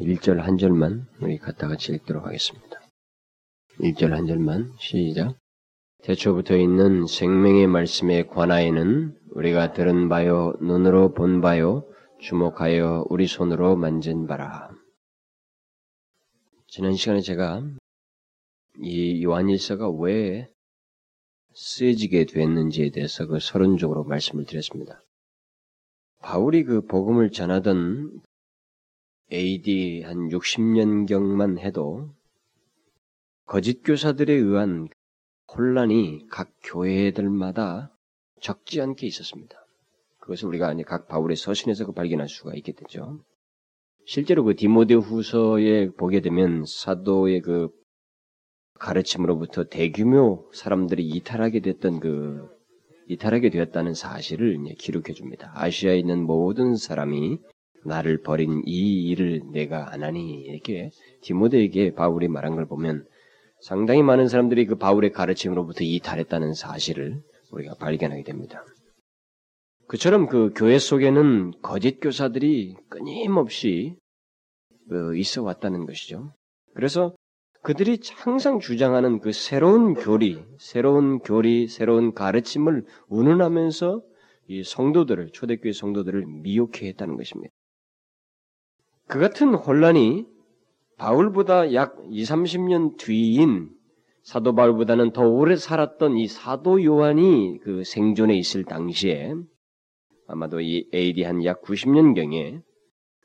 1절 한 절만 우리 갖다 같이 읽도록 하겠습니다. 1절 한 절만 시작. 태초부터 있는 생명의 말씀에 관하여는 우리가 들은 바요, 눈으로 본 바요, 주목하여 우리 손으로 만진 바라. 지난 시간에 제가 이 요한일서가 왜 쓰여지게 됐는지에 대해서 그 서론적으로 말씀을 드렸습니다. 바울이 그 복음을 전하던 AD 한 60년경만 해도 거짓 교사들에 의한 혼란이 각 교회들마다 적지 않게 있었습니다. 그것을 우리가 각 바울의 서신에서 그 발견할 수가 있게 되죠. 실제로 그 디모데 후서에 보게 되면 사도의 그 가르침으로부터 대규모 사람들이 이탈하게 됐던 그 이탈하게 되었다는 사실을 기록해 줍니다. 아시아에 있는 모든 사람이 나를 버린 이 일을 내가 안 하니 이렇게 디모데에게 바울이 말한 걸 보면 상당히 많은 사람들이 그 바울의 가르침으로부터 이탈했다는 사실을 우리가 발견하게 됩니다. 그처럼 그 교회 속에는 거짓 교사들이 끊임없이 그 있어 왔다는 것이죠. 그래서 그들이 항상 주장하는 그 새로운 교리, 새로운 교리, 새로운 가르침을 운운하면서 이 성도들을, 초대교회 성도들을 미혹해 했다는 것입니다. 그 같은 혼란이 바울보다 약 20, 30년 뒤인 사도 바울보다는 더 오래 살았던 이 사도 요한이 그 생존에 있을 당시에 아마도 이 AD 한 약 90년경에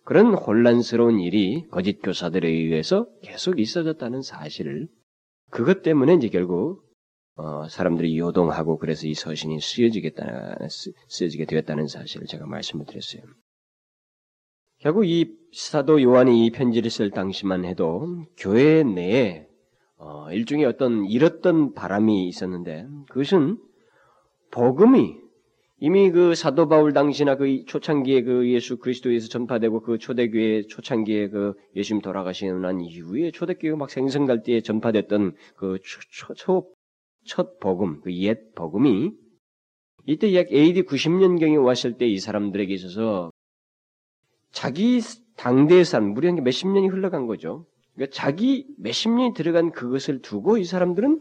그런 혼란스러운 일이 거짓 교사들에 의해서 계속 있어졌다는 사실을 그것 때문에 이제 결국 어, 사람들이 요동하고 그래서 이 서신이 쓰여지겠다 쓰여지게 되었다는 사실을 제가 말씀을 드렸어요. 결국 이 사도 요한이 이 편지를 쓸 당시만 해도 교회 내에 어, 일종의 어떤 잃었던 바람이 있었는데 그것은 복음이 이미 그 사도 바울 당시나 그 초창기에 그 예수 그리스도에서 전파되고 그 초대교회 초창기에 그 예수님 돌아가시는 난 이후에 초대교회가 막 생성갈 때에 전파됐던 그첫첫 복음, 그 옛 복음이 이때 약 AD 90년경에 왔을 때 이 사람들에게 있어서 자기 당대의 무리 한 몇십 년이 흘러간 거죠. 그러니까 자기 몇십 년이 들어간 그것을 두고 이 사람들은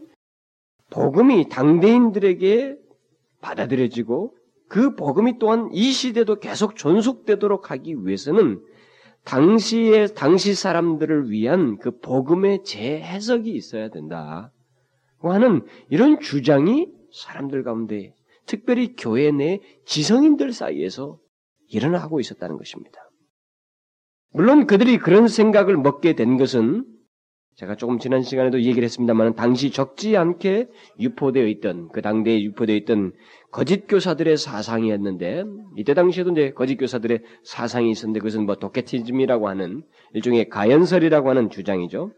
복음이 당대인들에게 받아들여지고 그 복음이 또한 이 시대도 계속 존속되도록 하기 위해서는 당시의 당시 사람들을 위한 그 복음의 재해석이 있어야 된다. 하는 이런 주장이 사람들 가운데 특별히 교회 내 지성인들 사이에서 일어나고 있었다는 것입니다. 물론 그들이 그런 생각을 먹게 된 것은 제가 조금 지난 시간에도 얘기를 했습니다만 당시 적지 않게 유포되어 있던 그 당대에 유포되어 있던 거짓 교사들의 사상이었는데 이때 당시에도 이제 거짓 교사들의 사상이 있었는데 그것은 뭐 도케티즘이라고 하는 일종의 가연설이라고 하는 주장이죠.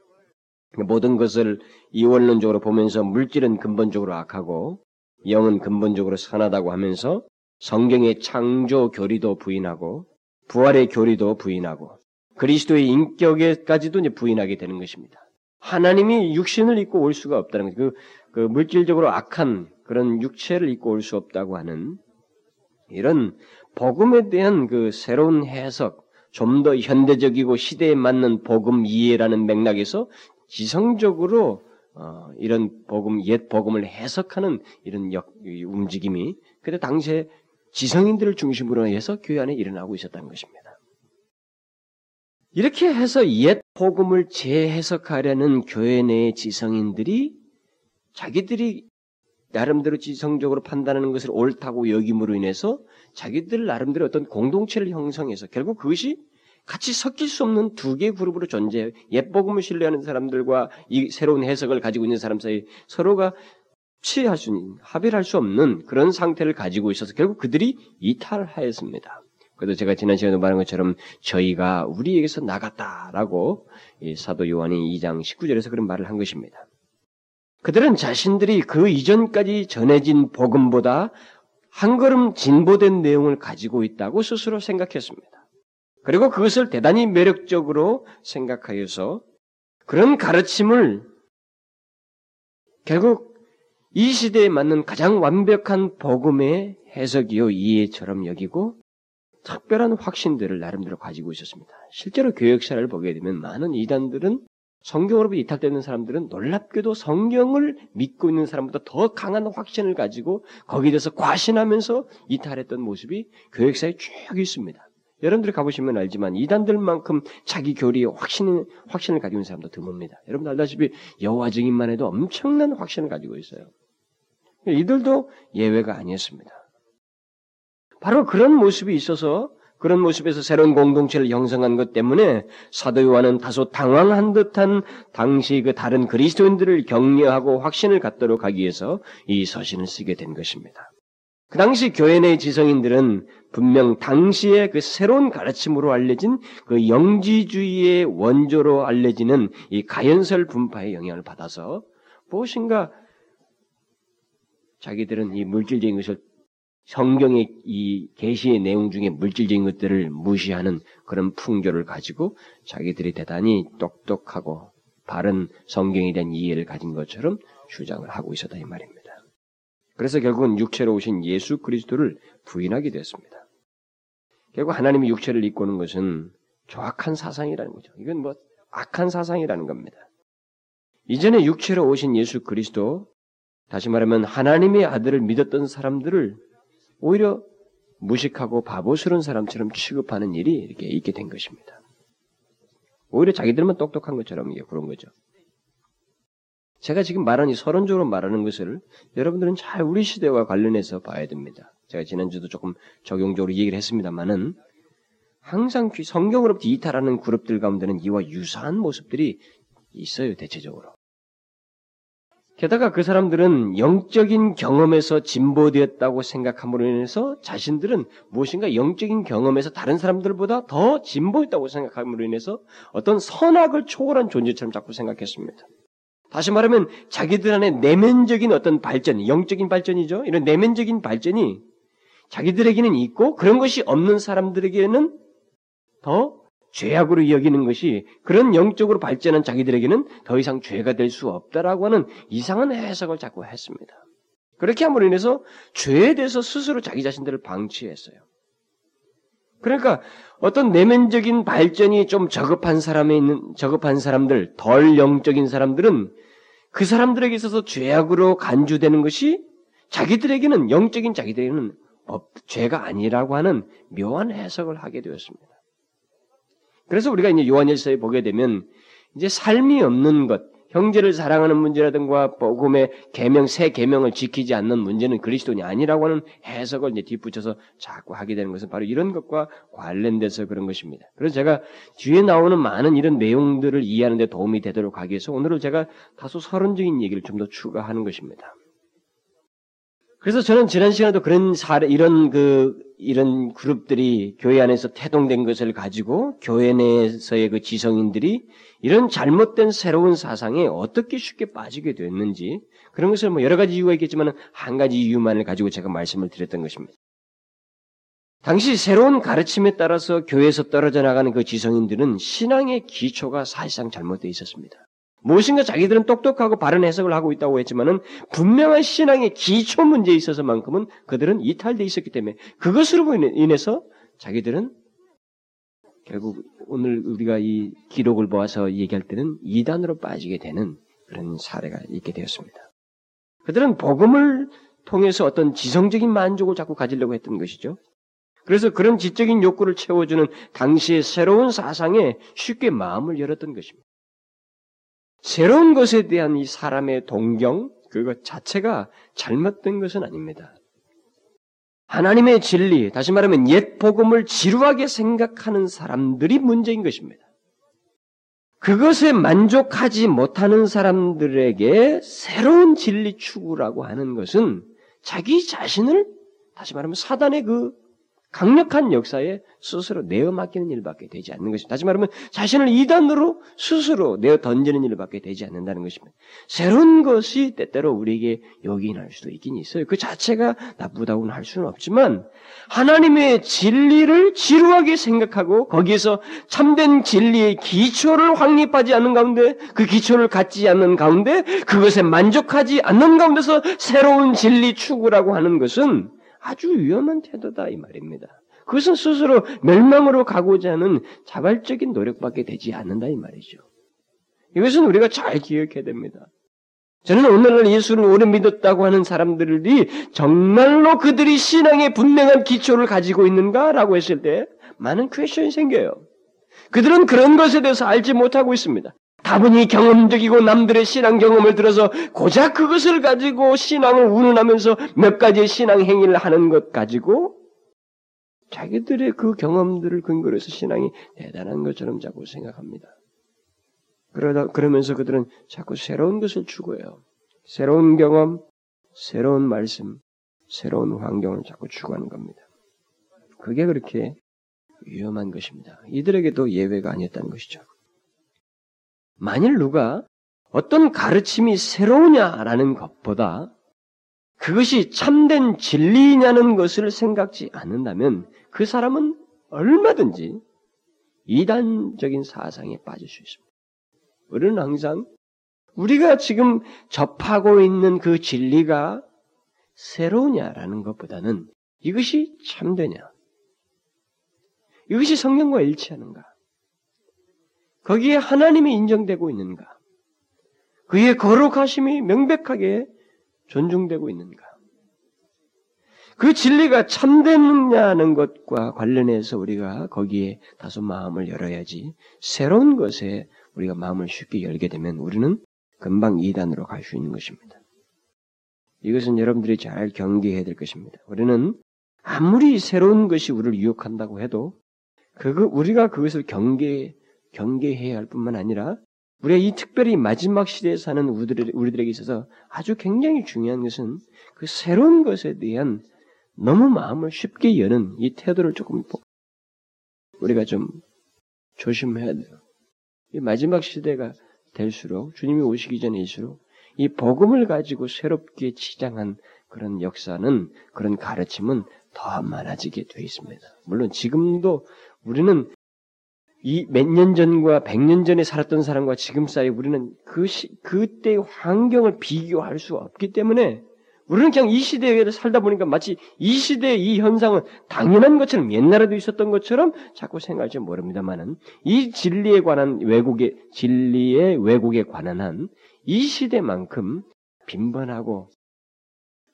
모든 것을 이원론적으로 보면서 물질은 근본적으로 악하고 영은 근본적으로 선하다고 하면서 성경의 창조 교리도 부인하고 부활의 교리도 부인하고 그리스도의 인격에까지도 이제 부인하게 되는 것입니다. 하나님이 육신을 입고 올 수가 없다는 거죠. 그, 그 물질적으로 악한 그런 육체를 입고 올 수 없다고 하는 이런 복음에 대한 그 새로운 해석, 좀 더 현대적이고 시대에 맞는 복음 이해라는 맥락에서 지성적으로 어, 이런 복음 옛 복음을 해석하는 이런 역, 움직임이 그때 당시에 지성인들을 중심으로 해서 교회 안에 일어나고 있었다는 것입니다. 이렇게 해서 옛 복음을 재해석하려는 교회 내의 지성인들이 자기들이 나름대로 지성적으로 판단하는 것을 옳다고 여김으로 인해서 자기들 나름대로 어떤 공동체를 형성해서 결국 그것이 같이 섞일 수 없는 두 개의 그룹으로 존재해요. 옛 복음을 신뢰하는 사람들과 이 새로운 해석을 가지고 있는 사람 사이 서로가 취할 수 있는, 합의할 수 없는 그런 상태를 가지고 있어서 결국 그들이 이탈하였습니다. 그래도 제가 지난 시간에 말한 것처럼 저희가 우리에게서 나갔다라고 사도 요한이 2장 19절에서 그런 말을 한 것입니다. 그들은 자신들이 그 이전까지 전해진 복음보다 한 걸음 진보된 내용을 가지고 있다고 스스로 생각했습니다. 그리고 그것을 대단히 매력적으로 생각하여서 그런 가르침을 결국 이 시대에 맞는 가장 완벽한 복음의 해석이요 이해처럼 여기고 특별한 확신들을 나름대로 가지고 있었습니다. 실제로 교회 역사를 보게 되면 많은 이단들은 성경으로부터 이탈되는 사람들은 놀랍게도 성경을 믿고 있는 사람보다 더 강한 확신을 가지고 거기에 대해서 과신하면서 이탈했던 모습이 교회 역사에 쭉 있습니다. 여러분들이 가보시면 알지만 이단들만큼 자기 교리에 확신, 확신을 가지고 있는 사람도 드뭅니다. 여러분 알다시피 여호와 증인만 해도 엄청난 확신을 가지고 있어요. 이들도 예외가 아니었습니다. 바로 그런 모습이 있어서 그런 모습에서 새로운 공동체를 형성한 것 때문에 사도 요한은 다소 당황한 듯한 당시 그 다른 그리스도인들을 격려하고 확신을 갖도록 하기 위해서 이 서신을 쓰게 된 것입니다. 그 당시 교회 내 지성인들은 분명 당시의 그 새로운 가르침으로 알려진 그 영지주의의 원조로 알려지는 이 가연설 분파의 영향을 받아서 무엇인가 자기들은 이 물질적인 것을 성경의 이 계시의 내용 중에 물질적인 것들을 무시하는 그런 풍조를 가지고 자기들이 대단히 똑똑하고 바른 성경에 대한 이해를 가진 것처럼 주장을 하고 있었다 이 말입니다. 그래서 결국은 육체로 오신 예수 그리스도를 부인하게 됐습니다. 결국 하나님이 육체를 입고 오는 것은 조악한 사상이라는 거죠. 이건 뭐 악한 사상이라는 겁니다. 이전에 육체로 오신 예수 그리스도, 다시 말하면 하나님의 아들을 믿었던 사람들을 오히려 무식하고 바보스러운 사람처럼 취급하는 일이 이렇게 있게 된 것입니다. 오히려 자기들만 똑똑한 것처럼 그런 거죠. 제가 지금 말하는 이 서론적으로 말하는 것을 여러분들은 잘 우리 시대와 관련해서 봐야 됩니다. 제가 지난주도 조금 적용적으로 얘기를 했습니다만은 항상 성경으로부터 이탈하는 그룹들 가운데는 이와 유사한 모습들이 있어요, 대체적으로. 게다가 그 사람들은 영적인 경험에서 진보되었다고 생각함으로 인해서 자신들은 무엇인가 영적인 경험에서 다른 사람들보다 더 진보했다고 생각함으로 인해서 어떤 선악을 초월한 존재처럼 자꾸 생각했습니다. 다시 말하면 자기들 안에 내면적인 어떤 발전, 영적인 발전이죠. 이런 내면적인 발전이 자기들에게는 있고 그런 것이 없는 사람들에게는 더 죄악으로 여기는 것이 그런 영적으로 발전한 자기들에게는 더 이상 죄가 될 수 없다라고 하는 이상한 해석을 자꾸 했습니다. 그렇게 함으로 인해서 죄에 대해서 스스로 자기 자신들을 방치했어요. 그러니까 어떤 내면적인 발전이 좀 저급한 사람에 있는 저급한 사람들, 덜 영적인 사람들은 그 사람들에게 있어서 죄악으로 간주되는 것이 자기들에게는 영적인 자기들에게는 죄가 아니라고 하는 묘한 해석을 하게 되었습니다. 그래서 우리가 이제 요한일서에 보게 되면 이제 삶이 없는 것, 형제를 사랑하는 문제라든가 복음의 계명 새 계명을 지키지 않는 문제는 그리스도인이 아니라고 하는 해석을 이제 뒷붙여서 자꾸 하게 되는 것은 바로 이런 것과 관련돼서 그런 것입니다. 그래서 제가 뒤에 나오는 많은 이런 내용들을 이해하는 데 도움이 되도록 하기 위해서 오늘은 제가 다소 서론적인 얘기를 좀 더 추가하는 것입니다. 그래서 저는 지난 시간에도 그런 사례, 이런 그, 이런 그룹들이 교회 안에서 태동된 것을 가지고 교회 내에서의 그 지성인들이 이런 잘못된 새로운 사상에 어떻게 쉽게 빠지게 됐는지 그런 것을 뭐 여러 가지 이유가 있겠지만 한 가지 이유만을 가지고 제가 말씀을 드렸던 것입니다. 당시 새로운 가르침에 따라서 교회에서 떨어져 나가는 그 지성인들은 신앙의 기초가 사실상 잘못되어 있었습니다. 무엇인가 자기들은 똑똑하고 바른 해석을 하고 있다고 했지만은 분명한 신앙의 기초 문제에 있어서만큼은 그들은 이탈돼 있었기 때문에 그것으로 인해서 자기들은 결국 오늘 우리가 이 기록을 보아서 얘기할 때는 이단으로 빠지게 되는 그런 사례가 있게 되었습니다. 그들은 복음을 통해서 어떤 지성적인 만족을 자꾸 가지려고 했던 것이죠. 그래서 그런 지적인 욕구를 채워주는 당시의 새로운 사상에 쉽게 마음을 열었던 것입니다. 새로운 것에 대한 이 사람의 동경, 그것 자체가 잘못된 것은 아닙니다. 하나님의 진리, 다시 말하면 옛 복음을 지루하게 생각하는 사람들이 문제인 것입니다. 그것에 만족하지 못하는 사람들에게 새로운 진리 추구라고 하는 것은 자기 자신을 다시 말하면 사단의 그 강력한 역사에 스스로 내어 맡기는 일밖에 되지 않는 것입니다. 다시 말하면 자신을 이단으로 스스로 내어 던지는 일밖에 되지 않는다는 것입니다. 새로운 것이 때때로 우리에게 요긴할 수도 있긴 있어요. 그 자체가 나쁘다고는 할 수는 없지만 하나님의 진리를 지루하게 생각하고 거기에서 참된 진리의 기초를 확립하지 않는 가운데 그 기초를 갖지 않는 가운데 그것에 만족하지 않는 가운데서 새로운 진리 추구라고 하는 것은 아주 위험한 태도다 이 말입니다. 그것은 스스로 멸망으로 가고자 하는 자발적인 노력밖에 되지 않는다 이 말이죠. 이것은 우리가 잘 기억해야 됩니다. 저는 오늘날 예수를 오래 믿었다고 하는 사람들이 정말로 그들이 신앙의 분명한 기초를 가지고 있는가라고 했을 때 많은 퀘션이 생겨요. 그들은 그런 것에 대해서 알지 못하고 있습니다. 다분히 경험적이고 남들의 신앙 경험을 들어서 고작 그것을 가지고 신앙을 운운하면서 몇 가지의 신앙 행위를 하는 것 가지고 자기들의 그 경험들을 근거로 해서 신앙이 대단한 것처럼 자꾸 생각합니다. 그러다, 그러면서 그들은 자꾸 새로운 것을 추구해요. 새로운 경험, 새로운 말씀, 새로운 환경을 자꾸 추구하는 겁니다. 그게 그렇게 위험한 것입니다. 이들에게도 예외가 아니었다는 것이죠. 만일 누가 어떤 가르침이 새로우냐라는 것보다 그것이 참된 진리냐는 것을 생각지 않는다면 그 사람은 얼마든지 이단적인 사상에 빠질 수 있습니다. 우리는 항상 우리가 지금 접하고 있는 그 진리가 새로우냐라는 것보다는 이것이 참되냐, 이것이 성경과 일치하는가, 거기에 하나님이 인정되고 있는가? 그의 거룩하심이 명백하게 존중되고 있는가? 그 진리가 참되느냐는 것과 관련해서 우리가 거기에 다소 마음을 열어야지 새로운 것에 우리가 마음을 쉽게 열게 되면 우리는 금방 이단으로 갈 수 있는 것입니다. 이것은 여러분들이 잘 경계해야 될 것입니다. 우리는 아무리 새로운 것이 우리를 유혹한다고 해도 그거 우리가 그것을 경계 경계해야 할 뿐만 아니라 우리가 이 특별히 마지막 시대에 사는 우리들, 우리들에게 있어서 아주 굉장히 중요한 것은 그 새로운 것에 대한 너무 마음을 쉽게 여는 이 태도를 조금 우리가 좀 조심해야 돼요. 이 마지막 시대가 될수록 주님이 오시기 전에일수록 이 복음을 가지고 새롭게 치장한 그런 역사는 그런 가르침은 더 많아지게 되어 있습니다. 물론 지금도 우리는 이 몇 년 전과 백 년 전에 살았던 사람과 지금 사이 우리는 그 시, 그때의 환경을 비교할 수 없기 때문에 우리는 그냥 이 시대에 살다 보니까 마치 이 시대의 이 현상은 당연한 것처럼 옛날에도 있었던 것처럼 자꾸 생각할지 모릅니다만은 이 진리에 관한 왜곡의 진리의 왜곡에 관한 한 이 시대만큼 빈번하고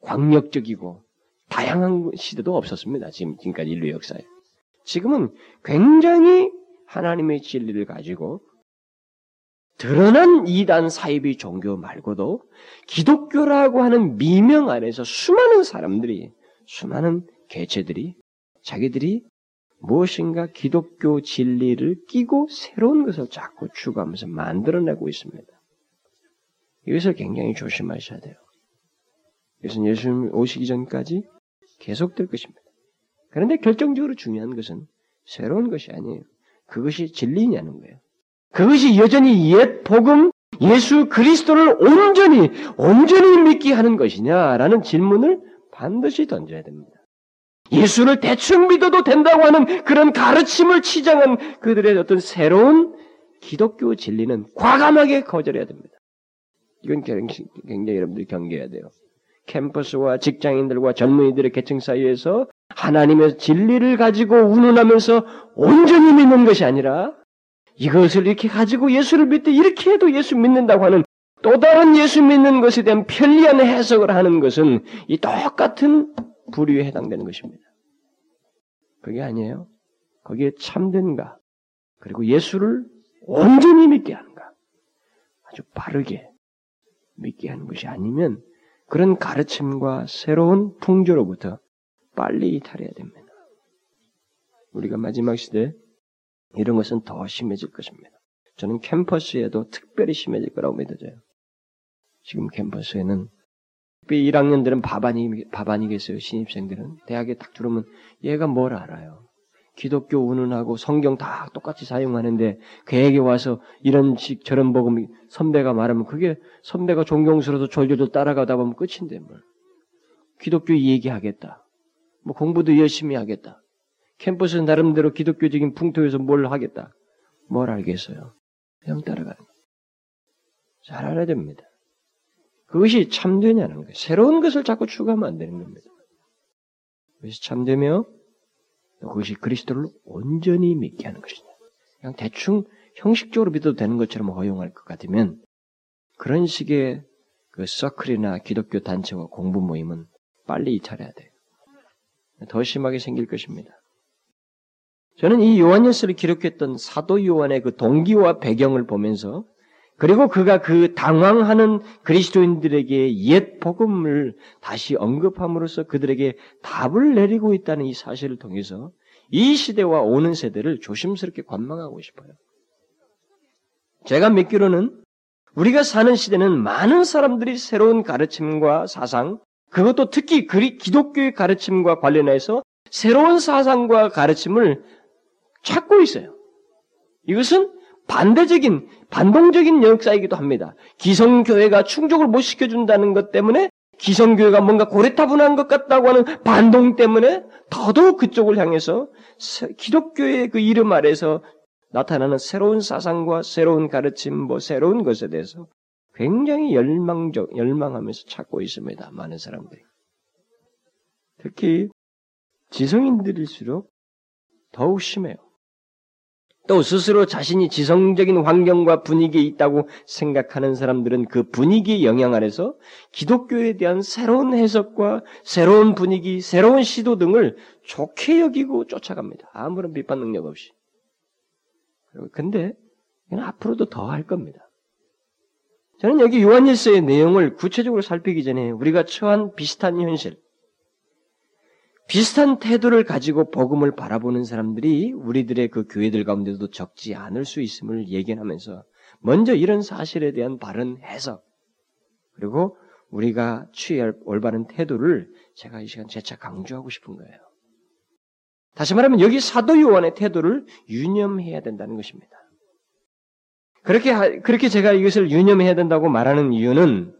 광력적이고 다양한 시대도 없었습니다. 지금 지금까지 인류 역사에. 지금은 굉장히 하나님의 진리를 가지고 드러난 이단 사이비 종교 말고도 기독교라고 하는 미명 안에서 수많은 사람들이 수많은 개체들이 자기들이 무엇인가 기독교 진리를 끼고 새로운 것을 자꾸 추구하면서 만들어내고 있습니다. 이것을 굉장히 조심하셔야 돼요. 이것은 예수님 오시기 전까지 계속될 것입니다. 그런데 결정적으로 중요한 것은 새로운 것이 아니에요. 그것이 진리냐는 거예요. 그것이 여전히 옛 복음 예수 그리스도를 온전히 온전히 믿게 하는 것이냐라는 질문을 반드시 던져야 됩니다. 예수를 대충 믿어도 된다고 하는 그런 가르침을 치장한 그들의 어떤 새로운 기독교 진리는 과감하게 거절해야 됩니다. 이건 굉장히 여러분들이 경계해야 돼요. 캠퍼스와 직장인들과 젊은이들의 계층 사이에서 하나님의 진리를 가지고 운운하면서 온전히 믿는 것이 아니라 이것을 이렇게 가지고 예수를 믿되 이렇게 해도 예수 믿는다고 하는 또 다른 예수 믿는 것에 대한 편리한 해석을 하는 것은 이 똑같은 부류에 해당되는 것입니다. 그게 아니에요. 거기에 참된가 그리고 예수를 온전히 믿게 하는가 아주 빠르게 믿게 하는 것이 아니면 그런 가르침과 새로운 풍조로부터 빨리 이탈해야 됩니다. 우리가 마지막 시대 이런 것은 더 심해질 것입니다. 저는 캠퍼스에도 특별히 심해질 거라고 믿어져요. 지금 캠퍼스에는 특히 1학년들은 밥 아니, 밥 아니겠어요. 신입생들은. 대학에 딱 들어오면 얘가 뭘 알아요. 기독교 운운하고 성경 다 똑같이 사용하는데 그에게 와서 이런 식 저런 복음 선배가 말하면 그게 선배가 존경스러워서 졸졸 따라가다 보면 끝인데 뭘. 기독교 얘기하겠다. 뭐 공부도 열심히 하겠다. 캠퍼스 나름대로 기독교적인 풍토에서 뭘 하겠다. 뭘 알겠어요. 그냥 따라가는 거예요. 잘 알아야 됩니다. 그것이 참되냐는 거예요. 새로운 것을 자꾸 추구하면 안 되는 겁니다. 그것이 참되며 그것이 그리스도를 온전히 믿게 하는 것이냐. 그냥 대충 형식적으로 믿어도 되는 것처럼 허용할 것 같으면 그런 식의 그 서클이나 기독교 단체와 공부 모임은 빨리 이탈해야 돼요. 더 심하게 생길 것입니다. 저는 이 요한일서를 기록했던 사도 요한의 그 동기와 배경을 보면서 그리고 그가 그 당황하는 그리스도인들에게 옛 복음을 다시 언급함으로써 그들에게 답을 내리고 있다는 이 사실을 통해서 이 시대와 오는 세대를 조심스럽게 관망하고 싶어요. 제가 믿기로는 우리가 사는 시대는 많은 사람들이 새로운 가르침과 사상, 그것도 특히 그리 기독교의 가르침과 관련해서 새로운 사상과 가르침을 찾고 있어요. 이것은 반대적인 반동적인 역사이기도 합니다. 기성교회가 충족을 못 시켜준다는 것 때문에 기성교회가 뭔가 고래타분한 것 같다고 하는 반동 때문에 더더욱 그쪽을 향해서 기독교의 그 이름 아래서 나타나는 새로운 사상과 새로운 가르침, 뭐 새로운 것에 대해서 굉장히 열망적, 열망하면서 찾고 있습니다. 많은 사람들이. 특히 지성인들일수록 더욱 심해요. 또 스스로 자신이 지성적인 환경과 분위기에 있다고 생각하는 사람들은 그 분위기의 영향 아래서 기독교에 대한 새로운 해석과 새로운 분위기, 새로운 시도 등을 좋게 여기고 쫓아갑니다. 아무런 비판 능력 없이. 근데 앞으로도 더 할 겁니다. 저는 여기 요한일서의 내용을 구체적으로 살피기 전에 우리가 처한 비슷한 현실, 비슷한 태도를 가지고 복음을 바라보는 사람들이 우리들의 그 교회들 가운데도 적지 않을 수 있음을 예견하면서 먼저 이런 사실에 대한 바른 해석 그리고 우리가 취할 올바른 태도를 제가 이 시간 재차 강조하고 싶은 거예요. 다시 말하면 여기 사도 요한의 태도를 유념해야 된다는 것입니다. 그렇게 그렇게 제가 이것을 유념해야 된다고 말하는 이유는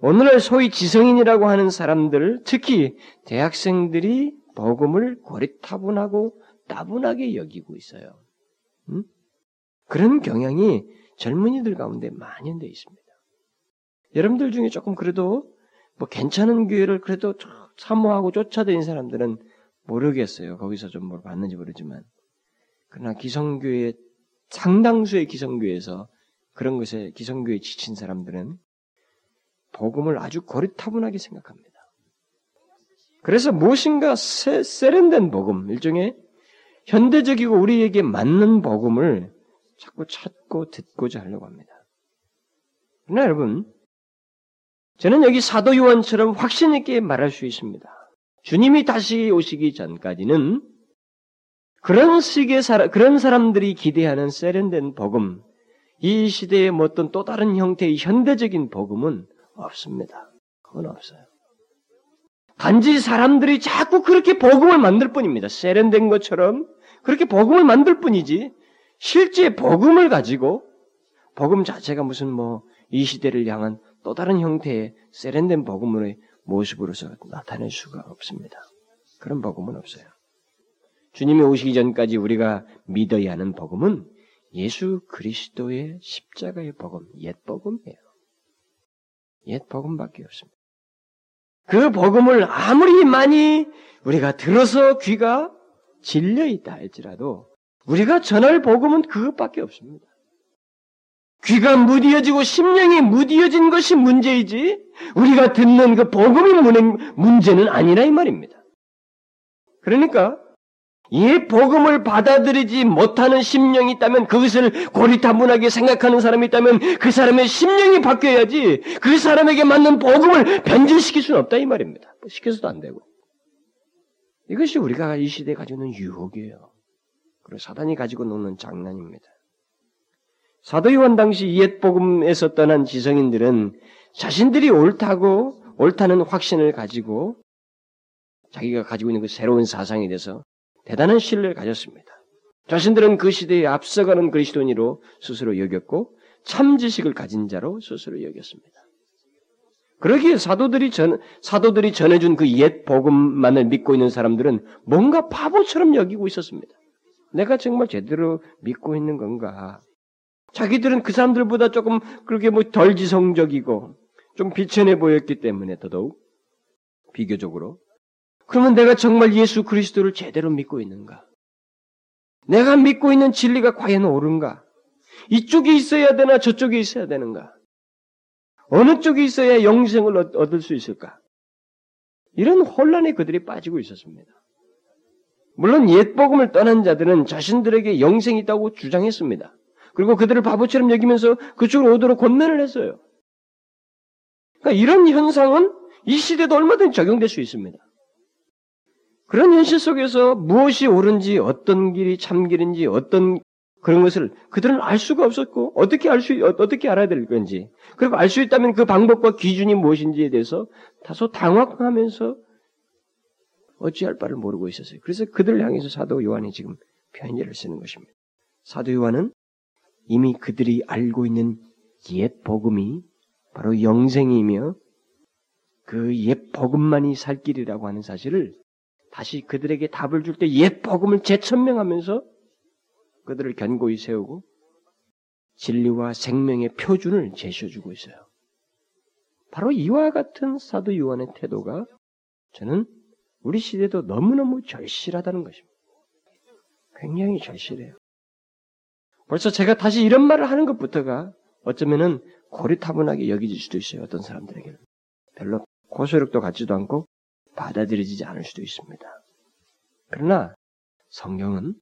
오늘날 소위 지성인이라고 하는 사람들, 특히 대학생들이 복음을 고리타분하고 따분하게 여기고 있어요. 음? 그런 경향이 젊은이들 가운데 만연되어 있습니다. 여러분들 중에 조금 그래도 뭐 괜찮은 교회를 그래도 사모하고 쫓아다니는 사람들은 모르겠어요. 거기서 좀 뭘 봤는지 모르지만. 그러나 기성교회, 상당수의 기성교회에서 그런 것에 기성교회에 지친 사람들은 복음을 아주 고리타분하게 생각합니다. 그래서 무엇인가 세, 세련된 복음, 일종의 현대적이고 우리에게 맞는 복음을 자꾸 찾고 듣고자 하려고 합니다. 그러나 여러분, 저는 여기 사도 요한처럼 확신 있게 말할 수 있습니다. 주님이 다시 오시기 전까지는 그런 식의 사람, 그런 사람들이 기대하는 세련된 복음, 이 시대의 뭐 어떤 또 다른 형태의 현대적인 복음은 없습니다. 그건 없어요. 단지 사람들이 자꾸 그렇게 복음을 만들 뿐입니다. 세련된 것처럼 그렇게 복음을 만들 뿐이지 실제 복음을 가지고 복음 자체가 무슨 뭐 이 시대를 향한 또 다른 형태의 세련된 복음의 모습으로서 나타낼 수가 없습니다. 그런 복음은 없어요. 주님이 오시기 전까지 우리가 믿어야 하는 복음은 예수 그리스도의 십자가의 복음, 옛 복음이에요. 옛 복음밖에 없습니다. 그 복음을 아무리 많이 우리가 들어서 귀가 질려 있다 할지라도 우리가 전할 복음은 그것밖에 없습니다. 귀가 무디어지고 심령이 무디어진 것이 문제이지 우리가 듣는 그 복음이 문제는 아니라 이 말입니다. 그러니까 이 복음을 받아들이지 못하는 심령이 있다면 그것을 고리타분하게 생각하는 사람이 있다면 그 사람의 심령이 바뀌어야지 그 사람에게 맞는 복음을 변질시킬 수는 없다 이 말입니다. 시켜서도 안 되고. 이것이 우리가 이 시대에 가지고 있는 유혹이에요. 그리고 사단이 가지고 노는 장난입니다. 사도 요한 당시 옛 복음에서 떠난 지성인들은 자신들이 옳다고 옳다는 확신을 가지고 자기가 가지고 있는 그 새로운 사상에 대해서 대단한 신뢰를 가졌습니다. 자신들은 그 시대에 앞서가는 그리스도인으로 스스로 여겼고 참 지식을 가진 자로 스스로 여겼습니다. 그러기에 사도들이 전, 사도들이 전해준 그 옛 복음만을 믿고 있는 사람들은 뭔가 바보처럼 여기고 있었습니다. 내가 정말 제대로 믿고 있는 건가? 자기들은 그 사람들보다 조금 그렇게 뭐 덜 지성적이고 좀 비천해 보였기 때문에 더더욱 비교적으로 그러면 내가 정말 예수 그리스도를 제대로 믿고 있는가? 내가 믿고 있는 진리가 과연 옳은가? 이쪽에 있어야 되나 저쪽에 있어야 되는가? 어느 쪽에 있어야 영생을 얻을 수 있을까? 이런 혼란에 그들이 빠지고 있었습니다. 물론 옛 복음을 떠난 자들은 자신들에게 영생이 있다고 주장했습니다. 그리고 그들을 바보처럼 여기면서 그쪽으로 오도록 권면을 했어요. 그러니까 이런 현상은 이 시대도 얼마든지 적용될 수 있습니다. 그런 현실 속에서 무엇이 옳은지 어떤 길이 참 길인지 어떤 그런 것을 그들은 알 수가 없었고 어떻게 알 수 어떻게 알아야 될 건지 그리고 알 수 있다면 그 방법과 기준이 무엇인지에 대해서 다소 당황하면서 어찌할 바를 모르고 있었어요. 그래서 그들을 향해서 사도 요한이 지금 편지를 쓰는 것입니다. 사도 요한은 이미 그들이 알고 있는 옛 복음이 바로 영생이며 그 옛 복음만이 살 길이라고 하는 사실을 다시 그들에게 답을 줄 때 옛 복음을 재천명하면서 그들을 견고히 세우고 진리와 생명의 표준을 제시해주고 있어요. 바로 이와 같은 사도 요한의 태도가 저는 우리 시대도 너무너무 절실하다는 것입니다. 굉장히 절실해요. 벌써 제가 다시 이런 말을 하는 것부터가 어쩌면은 고리타분하게 여겨질 수도 있어요. 어떤 사람들에게는. 별로 고소력도 같지도 않고 받아들여지지 않을 수도 있습니다. 그러나 성경은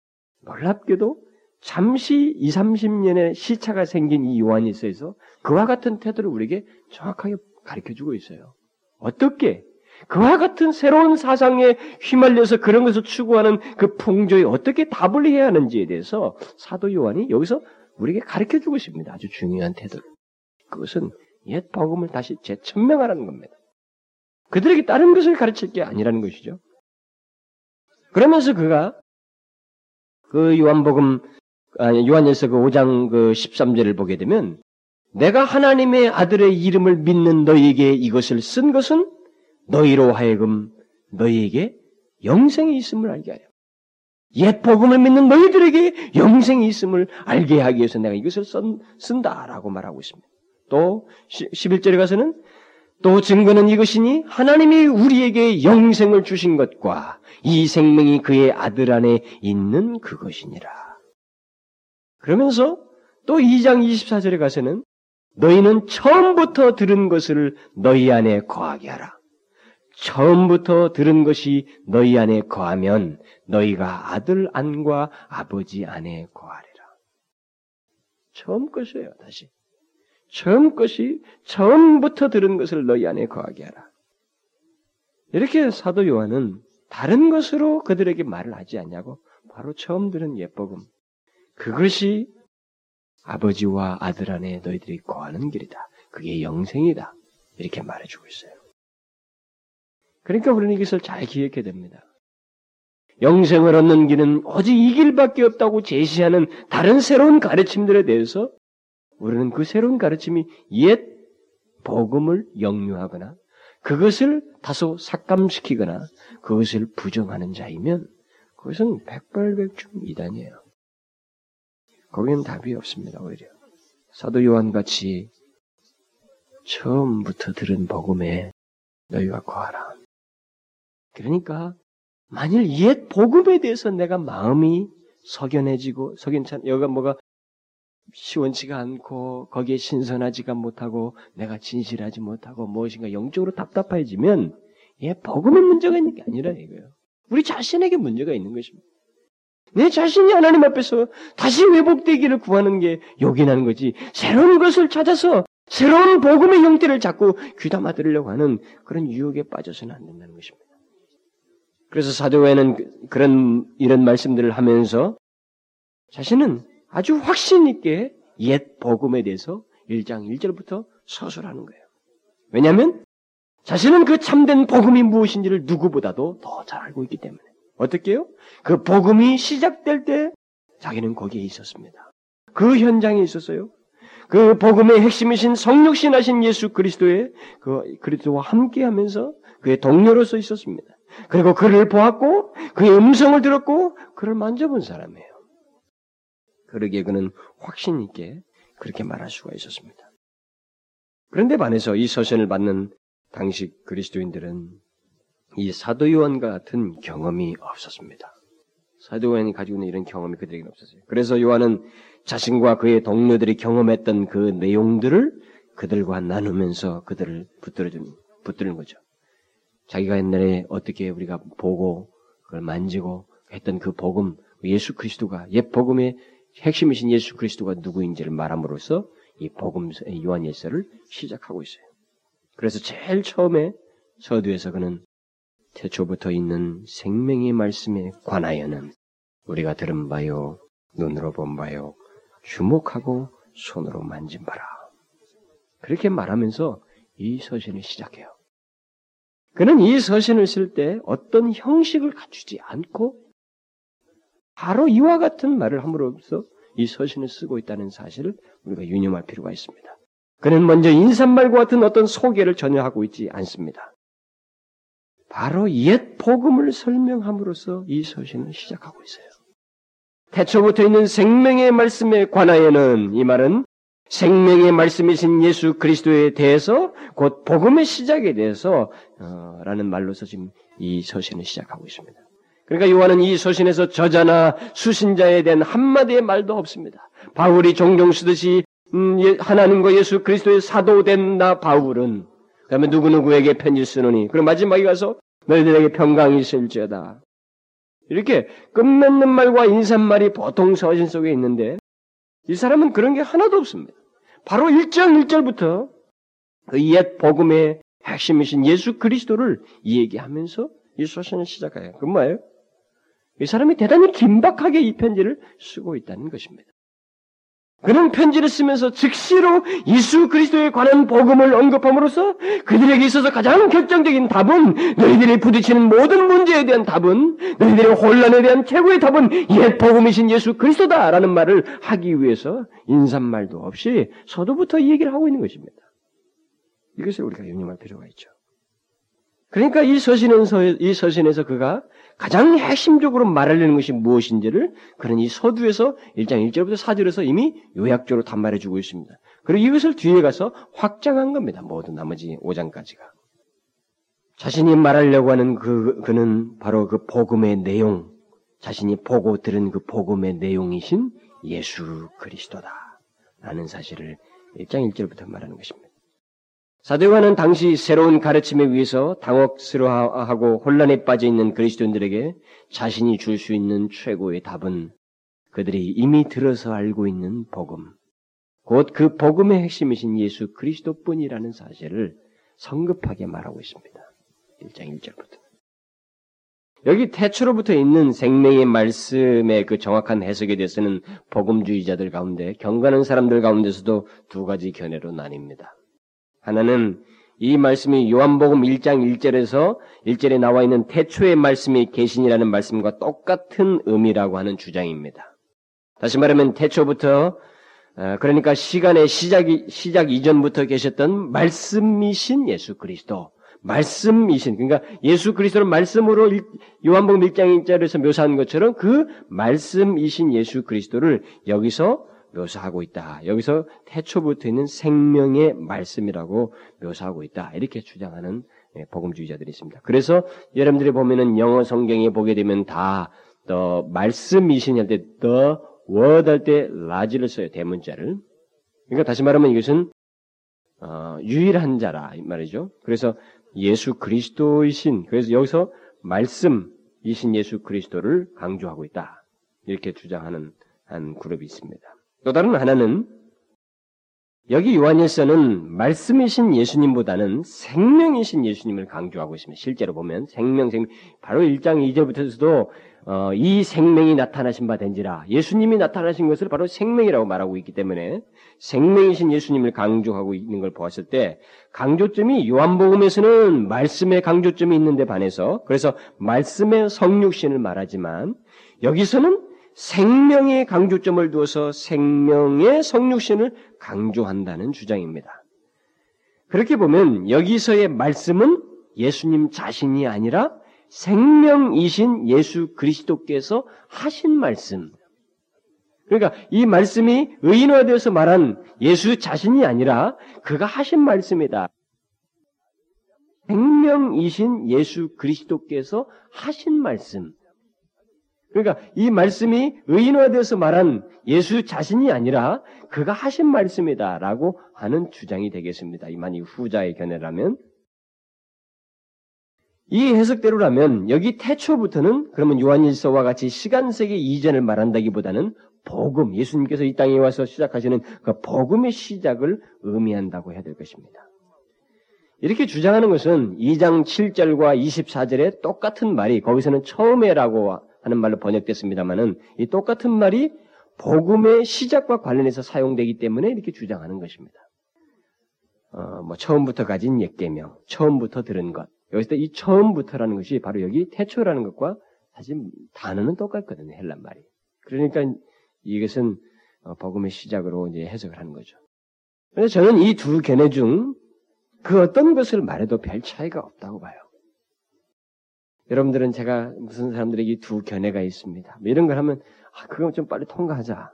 놀랍게도 잠시 2, 30년의 시차가 생긴 이 요한이 있어서 그와 같은 태도를 우리에게 정확하게 가르쳐 주고 있어요. 어떻게? 그와 같은 새로운 사상에 휘말려서 그런 것을 추구하는 그 풍조에 어떻게 답을 해야 하는지에 대해서 사도 요한이 여기서 우리에게 가르쳐 주고 있습니다. 아주 중요한 태도를. 그것은 옛 복음을 다시 재천명하라는 겁니다. 그들에게 다른 것을 가르칠 게 아니라는 것이죠. 그러면서 그가 그 요한복음 아니 요한일서 그 5장 그 13절을 보게 되면 내가 하나님의 아들의 이름을 믿는 너희에게 이것을 쓴 것은 너희로 하여금 너희에게 영생이 있음을 알게 하려. 옛 복음을 믿는 너희들에게 영생이 있음을 알게 하기 위해서 내가 이것을 쓴, 쓴다라고 말하고 있습니다. 또 11절에 가서는 또 증거는 이것이니 하나님이 우리에게 영생을 주신 것과 이 생명이 그의 아들 안에 있는 그것이니라. 그러면서 또 2장 24절에 가서는 너희는 처음부터 들은 것을 너희 안에 거하게 하라. 처음부터 들은 것이 너희 안에 거하면 너희가 아들 안과 아버지 안에 거하리라. 처음 것이에요, 다시. 처음 것이 처음부터 들은 것을 너희 안에 거하게 하라. 이렇게 사도 요한은 다른 것으로 그들에게 말을 하지 않냐고 바로 처음 들은 예복음 그것이 아버지와 아들 안에 너희들이 거하는 길이다. 그게 영생이다. 이렇게 말해주고 있어요. 그러니까 우리는 이것을 잘 기억해야 됩니다. 영생을 얻는 길은 오직 이 길밖에 없다고 제시하는 다른 새로운 가르침들에 대해서 우리는 그 새로운 가르침이 옛 복음을 역류하거나 그것을 다소 삭감시키거나 그것을 부정하는 자이면 그것은 백발백중 이단이에요. 거기는 답이 없습니다, 오히려. 사도 요한 같이 처음부터 들은 복음에 너희가 거하라. 그러니까 만일 옛 복음에 대해서 내가 마음이 석연해지고 석연찮 여기가 뭐가 시원치가 않고 거기에 신선하지가 못하고 내가 진실하지 못하고 무엇인가 영적으로 답답해지면 예, 복음의 문제가 있는 게 아니라 이거예요. 우리 자신에게 문제가 있는 것입니다. 내 자신이 하나님 앞에서 다시 회복되기를 구하는 게 요긴하는 거지. 새로운 것을 찾아서 새로운 복음의 형태를 자꾸 귀담아 들으려고 하는 그런 유혹에 빠져서는 안 된다는 것입니다. 그래서 사도회는 그런 이런 말씀들을 하면서 자신은 아주 확신 있게 옛 복음에 대해서 1장 1절부터 서술하는 거예요. 왜냐하면 자신은 그 참된 복음이 무엇인지를 누구보다도 더 잘 알고 있기 때문에. 어떻게요? 그 복음이 시작될 때 자기는 거기에 있었습니다. 그 현장에 있었어요. 그 복음의 핵심이신 성육신 하신 예수 그리스도의 그 그리스도와 함께 하면서 그의 동료로서 있었습니다. 그리고 그를 보았고 그의 음성을 들었고 그를 만져본 사람이에요. 그러기에 그는 확신 있게 그렇게 말할 수가 있었습니다. 그런데 반해서 이 서신을 받는 당시 그리스도인들은 이 사도 요한과 같은 경험이 없었습니다. 사도 요한이 가지고 있는 이런 경험이 그들에게는 없었어요. 그래서 요한은 자신과 그의 동료들이 경험했던 그 내용들을 그들과 나누면서 그들을 붙들어주는, 붙드는 거죠. 자기가 옛날에 어떻게 우리가 보고 그걸 만지고 했던 그 복음, 예수 그리스도가 옛 복음의 핵심이신 예수 그리스도가 누구인지를 말함으로써 이 복음 요한일서를 시작하고 있어요. 그래서 제일 처음에 서두에서 그는 태초부터 있는 생명의 말씀에 관하여는 우리가 들은 바요, 눈으로 본 바요, 주목하고 손으로 만진 바라. 그렇게 말하면서 이 서신을 시작해요. 그는 이 서신을 쓸 때 어떤 형식을 갖추지 않고 바로 이와 같은 말을 함으로써 이 서신을 쓰고 있다는 사실을 우리가 유념할 필요가 있습니다. 그는 먼저 인사말과 같은 어떤 소개를 전혀 하고 있지 않습니다. 바로 옛 복음을 설명함으로써 이 서신을 시작하고 있어요. 태초부터 있는 생명의 말씀에 관하여는 이 말은 생명의 말씀이신 예수 그리스도에 대해서 곧 복음의 시작에 대해서 어, 라는 말로서 지금 이 서신을 시작하고 있습니다. 그러니까 요한은 이 서신에서 저자나 수신자에 대한 한마디의 말도 없습니다. 바울이 종종 쓰듯이 음, 예, 하나님과 예수 그리스도의 사도된 나 바울은 그다음에 누구누구에게 편지 쓰노니 그럼 마지막에 가서 너희들에게 평강이 있을지어다. 이렇게 끝맺는 말과 인사말이 보통 서신 속에 있는데 이 사람은 그런 게 하나도 없습니다. 바로 1장 1절부터 그 옛 복음의 핵심이신 예수 그리스도를 얘기하면서 이 서신을 시작해요. 그 뭐예요? 이 사람이 대단히 긴박하게 이 편지를 쓰고 있다는 것입니다. 그는 편지를 쓰면서 즉시로 예수 그리스도에 관한 복음을 언급함으로써 그들에게 있어서 가장 결정적인 답은 너희들이 부딪히는 모든 문제에 대한 답은 너희들의 혼란에 대한 최고의 답은 옛 복음이신 예수 그리스도다라는 말을 하기 위해서 인사말도 없이 서두부터 이 얘기를 하고 있는 것입니다. 이것을 우리가 유념할 필요가 있죠. 그러니까 이 서신에서, 이 서신에서 그가 가장 핵심적으로 말하려는 것이 무엇인지를 그는 이 서두에서 1장 1절부터 4절에서 이미 요약적으로 단말해 주고 있습니다. 그리고 이것을 뒤에 가서 확장한 겁니다. 모든 나머지 5장까지가. 자신이 말하려고 하는 그, 그는 바로 그 복음의 내용, 자신이 보고 들은 그 복음의 내용이신 예수 그리스도다. 라는 사실을 1장 1절부터 말하는 것입니다. 사도요한은 당시 새로운 가르침에 의해서 당혹스러워하고 혼란에 빠져 있는 그리스도인들에게 자신이 줄 수 있는 최고의 답은 그들이 이미 들어서 알고 있는 복음, 곧 그 복음의 핵심이신 예수 그리스도뿐이라는 사실을 성급하게 말하고 있습니다. 1장 1절부터. 여기 태초로부터 있는 생명의 말씀의 그 정확한 해석에 대해서는 복음주의자들 가운데 경건한 사람들 가운데서도 두 가지 견해로 나뉩니다. 하나는 이 말씀이 요한복음 1장 1절에서 1절에 나와 있는 태초의 말씀이 계신이라는 말씀과 똑같은 의미라고 하는 주장입니다. 다시 말하면 태초부터 어, 그러니까 시간의 시작이 시작 이전부터 계셨던 말씀이신 예수 그리스도 말씀이신 그러니까 예수 그리스도를 말씀으로 요한복음 1장 1절에서 묘사한 것처럼 그 말씀이신 예수 그리스도를 여기서 묘사하고 있다. 여기서 태초부터 있는 생명의 말씀이라고 묘사하고 있다. 이렇게 주장하는 예, 복음주의자들이 있습니다. 그래서 여러분들이 보면은 영어 성경에 보게 되면 다 the 말씀이신 할 때 the word 할 때 라지를 써요. 대문자를. 그러니까 다시 말하면 이것은 어, 유일한 자라 이 말이죠. 그래서 예수 그리스도이신 그래서 여기서 말씀이신 예수 그리스도를 강조하고 있다. 이렇게 주장하는 한 그룹이 있습니다. 또 다른 하나는 여기 요한일서는 말씀이신 예수님보다는 생명이신 예수님을 강조하고 있습니다. 실제로 보면 생명, 생명. 바로 1장 2절부터서도 어, 이 생명이 나타나신 바 된지라 예수님이 나타나신 것을 바로 생명이라고 말하고 있기 때문에 생명이신 예수님을 강조하고 있는 걸 보았을 때 강조점이 요한복음에서는 말씀의 강조점이 있는데 반해서 그래서 말씀의 성육신을 말하지만 여기서는 생명의 강조점을 두어서 생명의 성육신을 강조한다는 주장입니다. 그렇게 보면 여기서의 말씀은 예수님 자신이 아니라 생명이신 예수 그리스도께서 하신 말씀. 그러니까 이 말씀이 의인화되어서 말한 예수 자신이 아니라 그가 하신 말씀이다. 생명이신 예수 그리스도께서 하신 말씀. 그러니까 이 말씀이 의인화되어서 말한 예수 자신이 아니라 그가 하신 말씀이다라고 하는 주장이 되겠습니다. 이만 이 후자의 견해라면 이 해석대로라면 여기 태초부터는 그러면 요한일서와 같이 시간세계 이전을 말한다기보다는 복음, 예수님께서 이 땅에 와서 시작하시는 그 복음의 시작을 의미한다고 해야 될 것입니다. 이렇게 주장하는 것은 2장 7절과 24절에 똑같은 말이 거기서는 처음에라고 하는 말로 번역됐습니다만은 이 똑같은 말이 복음의 시작과 관련해서 사용되기 때문에 이렇게 주장하는 것입니다. 어, 뭐 처음부터 가진 옛계명, 처음부터 들은 것. 여기서 이 처음부터라는 것이 바로 여기 태초라는 것과 사실 단어는 똑같거든요. 헬란 말이. 그러니까 이것은 어, 복음의 시작으로 이제 해석을 하는 거죠. 그래서 저는 이 두 견해 중 그 어떤 것을 말해도 별 차이가 없다고 봐요. 여러분들은 제가 무슨 사람들에게 두 견해가 있습니다. 뭐 이런 걸 하면 아, 그거 좀 빨리 통과하자.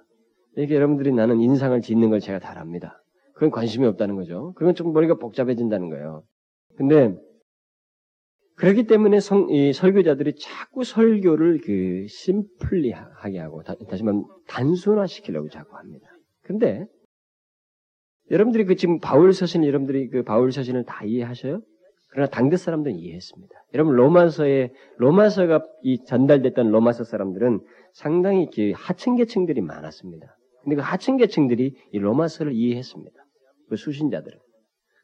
이렇게 여러분들이 나는 인상을 짓는 걸 제가 다 압니다. 그건 관심이 없다는 거죠. 그건 좀 머리가 복잡해진다는 거예요. 근데 그렇기 때문에 성, 이 설교자들이 자꾸 설교를 그 심플리하게 하고 다, 시 말하면 단순화시키려고 자꾸 합니다. 근데 여러분들이 그 지금 바울 서신 여러분들이 그 바울 서신을 다 이해하셔요? 그러나 당대 사람들은 이해했습니다. 여러분 로마서에 로마서가 이 전달됐던 로마서 사람들은 상당히 그 하층 계층들이 많았습니다. 근데 그 하층 계층들이 이 로마서를 이해했습니다. 그 수신자들은.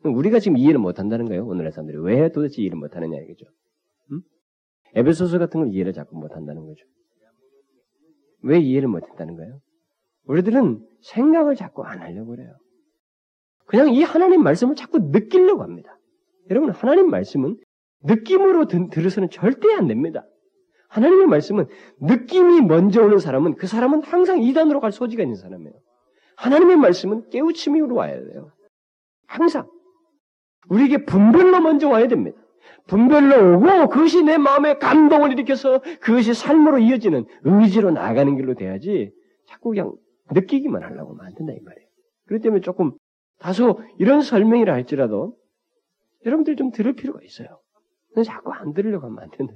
우리가 지금 이해를 못 한다는 거예요. 오늘의 사람들이 왜 도대체 이해를 못 하느냐 이거죠. 음? 에베소서 같은 걸 이해를 자꾸 못 한다는 거죠. 왜 이해를 못했다는 거예요? 우리들은 생각을 자꾸 안 하려고 그래요. 그냥 이 하나님 말씀을 자꾸 느끼려고 합니다. 여러분, 하나님 말씀은 느낌으로 들, 들어서는 절대 안 됩니다. 하나님의 말씀은 느낌이 먼저 오는 사람은 그 사람은 항상 이단으로 갈 소지가 있는 사람이에요. 하나님의 말씀은 깨우침으로 와야 돼요. 항상. 우리에게 분별로 먼저 와야 됩니다. 분별로 오고 그것이 내 마음에 감동을 일으켜서 그것이 삶으로 이어지는 의지로 나아가는 길로 돼야지 자꾸 그냥 느끼기만 하려고 된다 이 말이에요. 그렇기 때문에 조금 다소 이런 설명이라 할지라도 여러분들이 좀 들을 필요가 있어요. 자꾸 안 들으려고 하면 안 된다.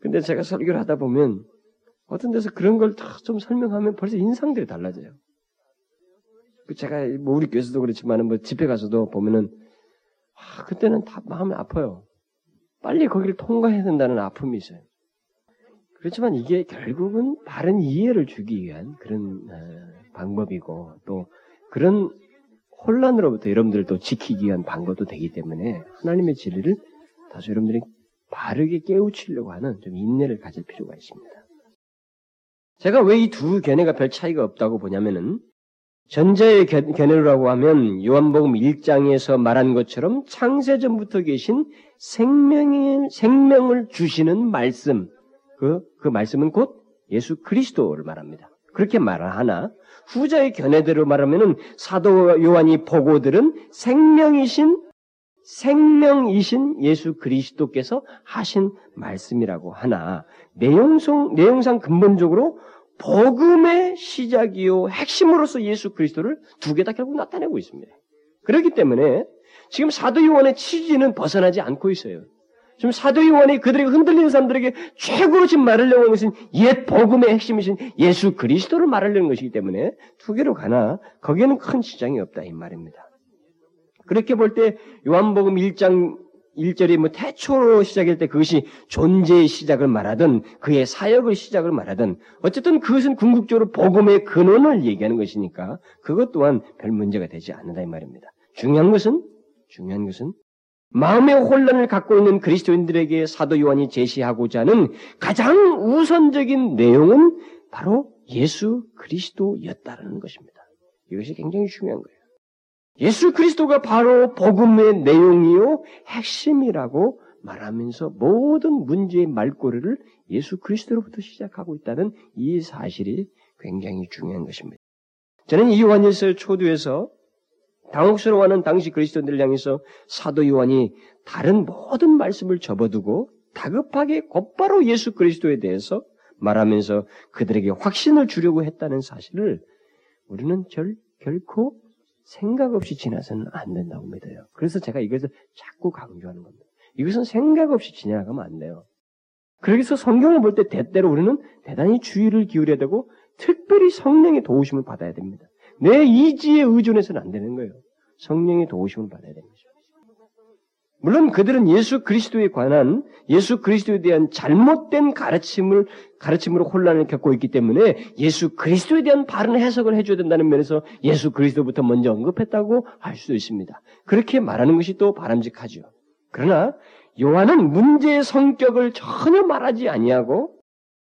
근데 제가 설교를 하다 보면 어떤 데서 그런 걸다좀 설명하면 벌써 인상들이 달라져요. 그 제가 뭐 우리 교회에서도 그렇지만 뭐 집회 가서도 보면은 아, 그때는 다 마음이 아파요. 빨리 거기를 통과해야 된다는 아픔이 있어요. 그렇지만 이게 결국은 바른 이해를 주기 위한 그런 어, 방법이고 또 그런 혼란으로부터 여러분들을 또 지키기 위한 방법도 되기 때문에 하나님의 진리를 다소 여러분들이 바르게 깨우치려고 하는 좀 인내를 가질 필요가 있습니다. 제가 왜 이 두 견해가 별 차이가 없다고 보냐면은 전자의 견해라고 하면 요한복음 1장에서 말한 것처럼 창세전부터 계신 생명의, 생명을 주시는 말씀, 그, 그 말씀은 곧 예수 그리스도를 말합니다. 그렇게 말하나 후자의 견해대로 말하면은 사도 요한이 보고 들은 생명이신 생명이신 예수 그리스도께서 하신 말씀이라고 하나 내용상 내용상 근본적으로 복음의 시작이요 핵심으로서 예수 그리스도를 두 개 다 결국 나타내고 있습니다. 그렇기 때문에 지금 사도 요한의 취지는 벗어나지 않고 있어요. 지금 사도 요한이 그들에게 흔들리는 사람들에게 최고로 지금 말하려고 하는 것은 옛 복음의 핵심이신 예수 그리스도를 말하려는 것이기 때문에 두 개로 가나 거기에는 큰 지장이 없다 이 말입니다. 그렇게 볼 때 요한복음 1장 1절이 뭐 태초로 시작할 때 그것이 존재의 시작을 말하든 그의 사역의 시작을 말하든 어쨌든 그것은 궁극적으로 복음의 근원을 얘기하는 것이니까 그것 또한 별 문제가 되지 않는다 이 말입니다. 중요한 것은 중요한 것은 마음의 혼란을 갖고 있는 그리스도인들에게 사도 요한이 제시하고자 하는 가장 우선적인 내용은 바로 예수 그리스도였다는 것입니다. 이것이 굉장히 중요한 거예요. 예수 그리스도가 바로 복음의 내용이요 핵심이라고 말하면서 모든 문제의 말꼬리를 예수 그리스도로부터 시작하고 있다는 이 사실이 굉장히 중요한 것입니다. 저는 이 요한일서 초두에서 당혹스러워하는 당시 그리스도인들을 향해서 사도 요한이 다른 모든 말씀을 접어두고 다급하게 곧바로 예수 그리스도에 대해서 말하면서 그들에게 확신을 주려고 했다는 사실을 우리는 결, 결코 생각 없이 지나서는 안 된다고 믿어요. 그래서 제가 이것을 자꾸 강조하는 겁니다. 이것은 생각 없이 지나가면 안 돼요. 그래서 성경을 볼때 때때로 우리는 대단히 주의를 기울여야 되고 특별히 성령의 도우심을 받아야 됩니다. 내 이지에 의존해서는 안 되는 거예요. 성령의 도우심을 받아야 됩니다. 물론 그들은 예수 그리스도에 관한 예수 그리스도에 대한 잘못된 가르침을 가르침으로 혼란을 겪고 있기 때문에 예수 그리스도에 대한 바른 해석을 해줘야 된다는 면에서 예수 그리스도부터 먼저 언급했다고 할 수도 있습니다. 그렇게 말하는 것이 또 바람직하죠. 그러나 요한은 문제의 성격을 전혀 말하지 아니하고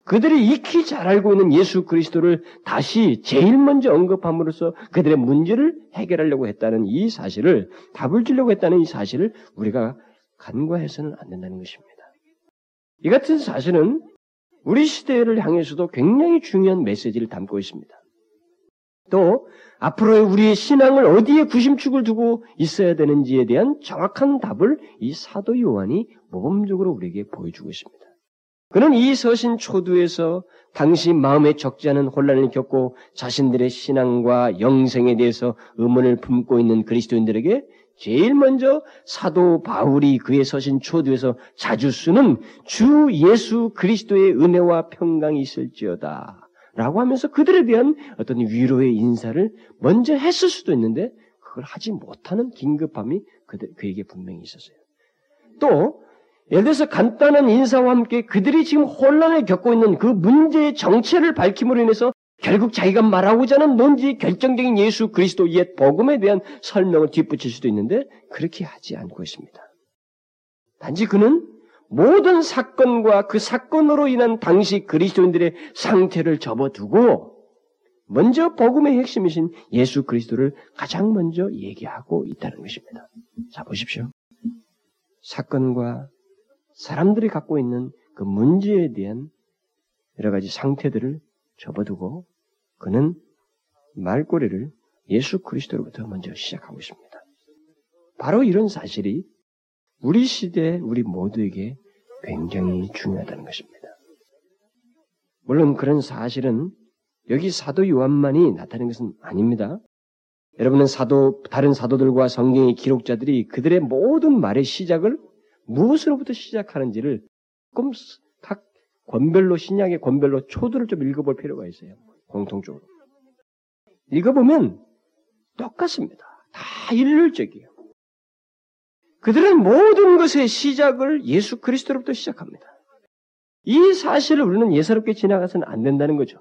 그들이 익히 잘 알고 있는 예수 그리스도를 다시 제일 먼저 언급함으로써 그들의 문제를 해결하려고 했다는 이 사실을 답을 주려고 했다는 이 사실을 우리가 간과해서는 안 된다는 것입니다. 이 같은 사실은 우리 시대를 향해서도 굉장히 중요한 메시지를 담고 있습니다. 또 앞으로의 우리의 신앙을 어디에 구심축을 두고 있어야 되는지에 대한 정확한 답을 이 사도 요한이 모범적으로 우리에게 보여주고 있습니다. 그는 이 서신 초두에서 당시 마음에 적지 않은 혼란을 겪고 자신들의 신앙과 영생에 대해서 의문을 품고 있는 그리스도인들에게 제일 먼저 사도 바울이 그의 서신 초두에서 자주 쓰는 주 예수 그리스도의 은혜와 평강이 있을지어다. 라고 하면서 그들에 대한 어떤 위로의 인사를 먼저 했을 수도 있는데 그걸 하지 못하는 긴급함이 그에게 분명히 있었어요. 또 예를 들어서 간단한 인사와 함께 그들이 지금 혼란을 겪고 있는 그 문제의 정체를 밝힘으로 인해서 결국 자기가 말하고자 하는 논지의 결정적인 예수 그리스도 옛 복음에 대한 설명을 뒷붙일 수도 있는데 그렇게 하지 않고 있습니다. 단지 그는 모든 사건과 그 사건으로 인한 당시 그리스도인들의 상태를 접어두고 먼저 복음의 핵심이신 예수 그리스도를 가장 먼저 얘기하고 있다는 것입니다. 자 보십시오. 사건과 사람들이 갖고 있는 그 문제에 대한 여러 가지 상태들을 접어두고 그는 말꼬리를 예수 그리스도로부터 먼저 시작하고 있습니다. 바로 이런 사실이 우리 시대 우리 모두에게 굉장히 중요하다는 것입니다. 물론 그런 사실은 여기 사도 요한만이 나타낸 것은 아닙니다. 여러분은 사도 다른 사도들과 성경의 기록자들이 그들의 모든 말의 시작을 무엇으로부터 시작하는지를 조금 각 권별로 신약의 권별로 초들을 좀 읽어볼 필요가 있어요. 공통적으로 읽어보면 똑같습니다. 다 일률적이에요. 그들은 모든 것의 시작을 예수 그리스도로부터 시작합니다. 이 사실을 우리는 예사롭게 지나가서는 안 된다는 거죠.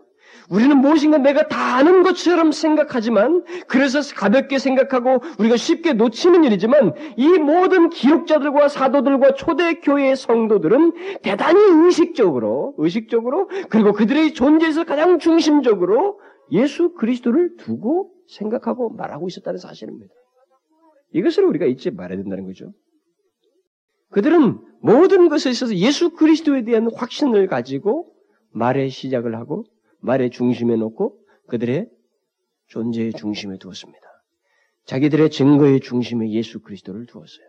우리는 무엇인가 내가 다 아는 것처럼 생각하지만 그래서 가볍게 생각하고 우리가 쉽게 놓치는 일이지만 이 모든 기록자들과 사도들과 초대 교회의 성도들은 대단히 의식적으로 의식적으로 그리고 그들의 존재에서 가장 중심적으로 예수 그리스도를 두고 생각하고 말하고 있었다는 사실입니다. 이것을 우리가 잊지 말아야 된다는 거죠. 그들은 모든 것에 있어서 예수 그리스도에 대한 확신을 가지고 말의 시작을 하고 말의 중심에 놓고 그들의 존재의 중심에 두었습니다. 자기들의 증거의 중심에 예수 그리스도를 두었어요.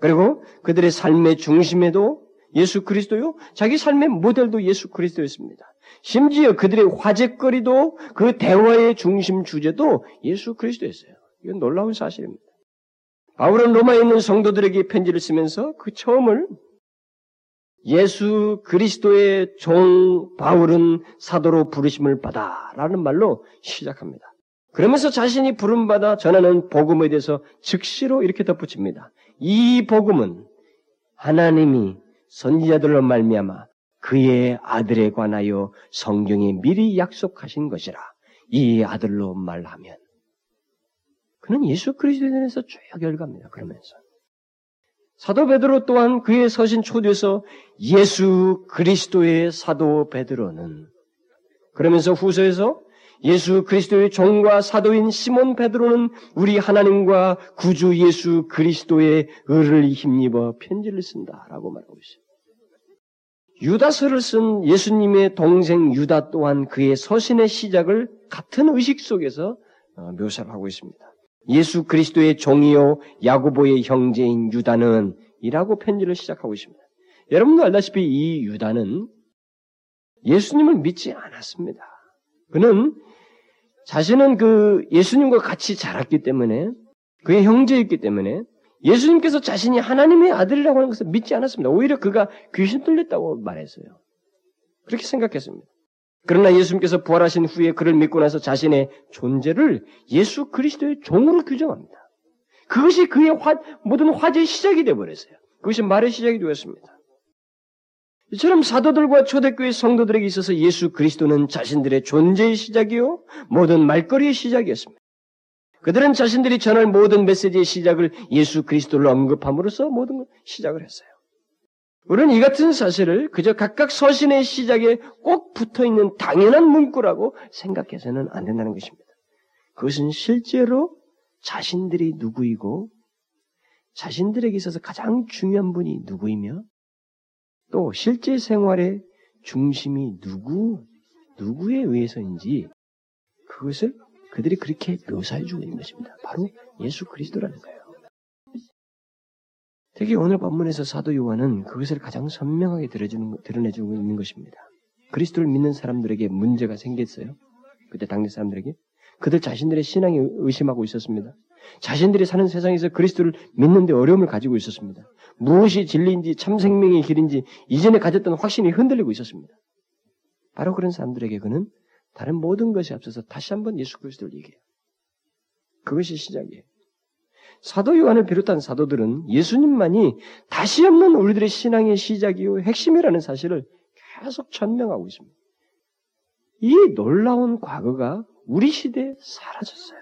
그리고 그들의 삶의 중심에도 예수 그리스도요, 자기 삶의 모델도 예수 그리스도였습니다. 심지어 그들의 화제거리도 그 대화의 중심 주제도 예수 그리스도였어요. 이건 놀라운 사실입니다. 바울은 로마에 있는 성도들에게 편지를 쓰면서 그 처음을 예수 그리스도의 종 바울은 사도로 부르심을 받아라는 말로 시작합니다. 그러면서 자신이 부름받아 전하는 복음에 대해서 즉시로 이렇게 덧붙입니다. 이 복음은 하나님이 선지자들로 말미암아 그의 아들에 관하여 성경에 미리 약속하신 것이라. 이 아들로 말하면 그는 예수 그리스도에 대해서 쭉 열갑니다. 그러면서 사도 베드로 또한 그의 서신 초대에서 예수 그리스도의 사도 베드로는 그러면서 후서에서 예수 그리스도의 종과 사도인 시몬 베드로는 우리 하나님과 구주 예수 그리스도의 의를 힘입어 편지를 쓴다라고 말하고 있어요. 유다서를 쓴 예수님의 동생 유다 또한 그의 서신의 시작을 같은 의식 속에서 어, 묘사를 하고 있습니다. 예수 그리스도의 종이요 야고보의 형제인 유다는 이라고 편지를 시작하고 있습니다. 여러분도 알다시피 이 유다는 예수님을 믿지 않았습니다. 그는 자신은 그 예수님과 같이 자랐기 때문에 그의 형제였기 때문에 예수님께서 자신이 하나님의 아들이라고 하는 것을 믿지 않았습니다. 오히려 그가 귀신 들렸다고 말했어요. 그렇게 생각했습니다. 그러나 예수님께서 부활하신 후에 그를 믿고 나서 자신의 존재를 예수 그리스도의 종으로 규정합니다. 그것이 그의 화, 모든 화제의 시작이 되어버렸어요. 그것이 말의 시작이 되었습니다. 이처럼 사도들과 초대교회 성도들에게 있어서 예수 그리스도는 자신들의 존재의 시작이요 모든 말거리의 시작이었습니다. 그들은 자신들이 전할 모든 메시지의 시작을 예수 그리스도를 언급함으로써 모든 걸 시작을 했어요. 우리는 이 같은 사실을 그저 각각 서신의 시작에 꼭 붙어 있는 당연한 문구라고 생각해서는 안 된다는 것입니다. 그것은 실제로 자신들이 누구이고 자신들에게 있어서 가장 중요한 분이 누구이며 또 실제 생활의 중심이 누구, 누구에 의해서인지 그것을 그들이 그렇게 묘사해 주고 있는 것입니다. 바로 예수 그리스도라는 거예요. 특히 오늘 본문에서 사도 요한은 그것을 가장 선명하게 드러내주고 있는 것입니다. 그리스도를 믿는 사람들에게 문제가 생겼어요. 그때 당대 사람들에게. 그들 자신들의 신앙이 의심하고 있었습니다. 자신들이 사는 세상에서 그리스도를 믿는데 어려움을 가지고 있었습니다. 무엇이 진리인지 참 생명의 길인지 이전에 가졌던 확신이 흔들리고 있었습니다. 바로 그런 사람들에게 그는 다른 모든 것이 앞서서 다시 한번 예수 그리스도를 얘기해요. 그것이 시작이에요. 사도 요한을 비롯한 사도들은 예수님만이 다시 없는 우리들의 신앙의 시작이요 핵심이라는 사실을 계속 전명하고 있습니다. 이 놀라운 과거가 우리 시대에 사라졌어요.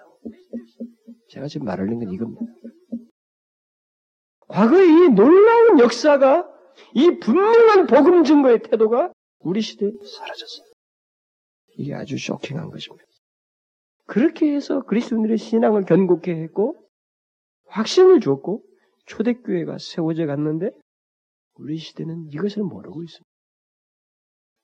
제가 지금 말하는 건 이겁니다. 과거의 이 놀라운 역사가 이 분명한 복음 증거의 태도가 우리 시대에 사라졌어요. 이게 아주 쇼킹한 것입니다. 그렇게 해서 그리스도인들의 신앙을 견고케 했고 확신을 주었고 초대교회가 세워져 갔는데 우리 시대는 이것을 모르고 있습니다.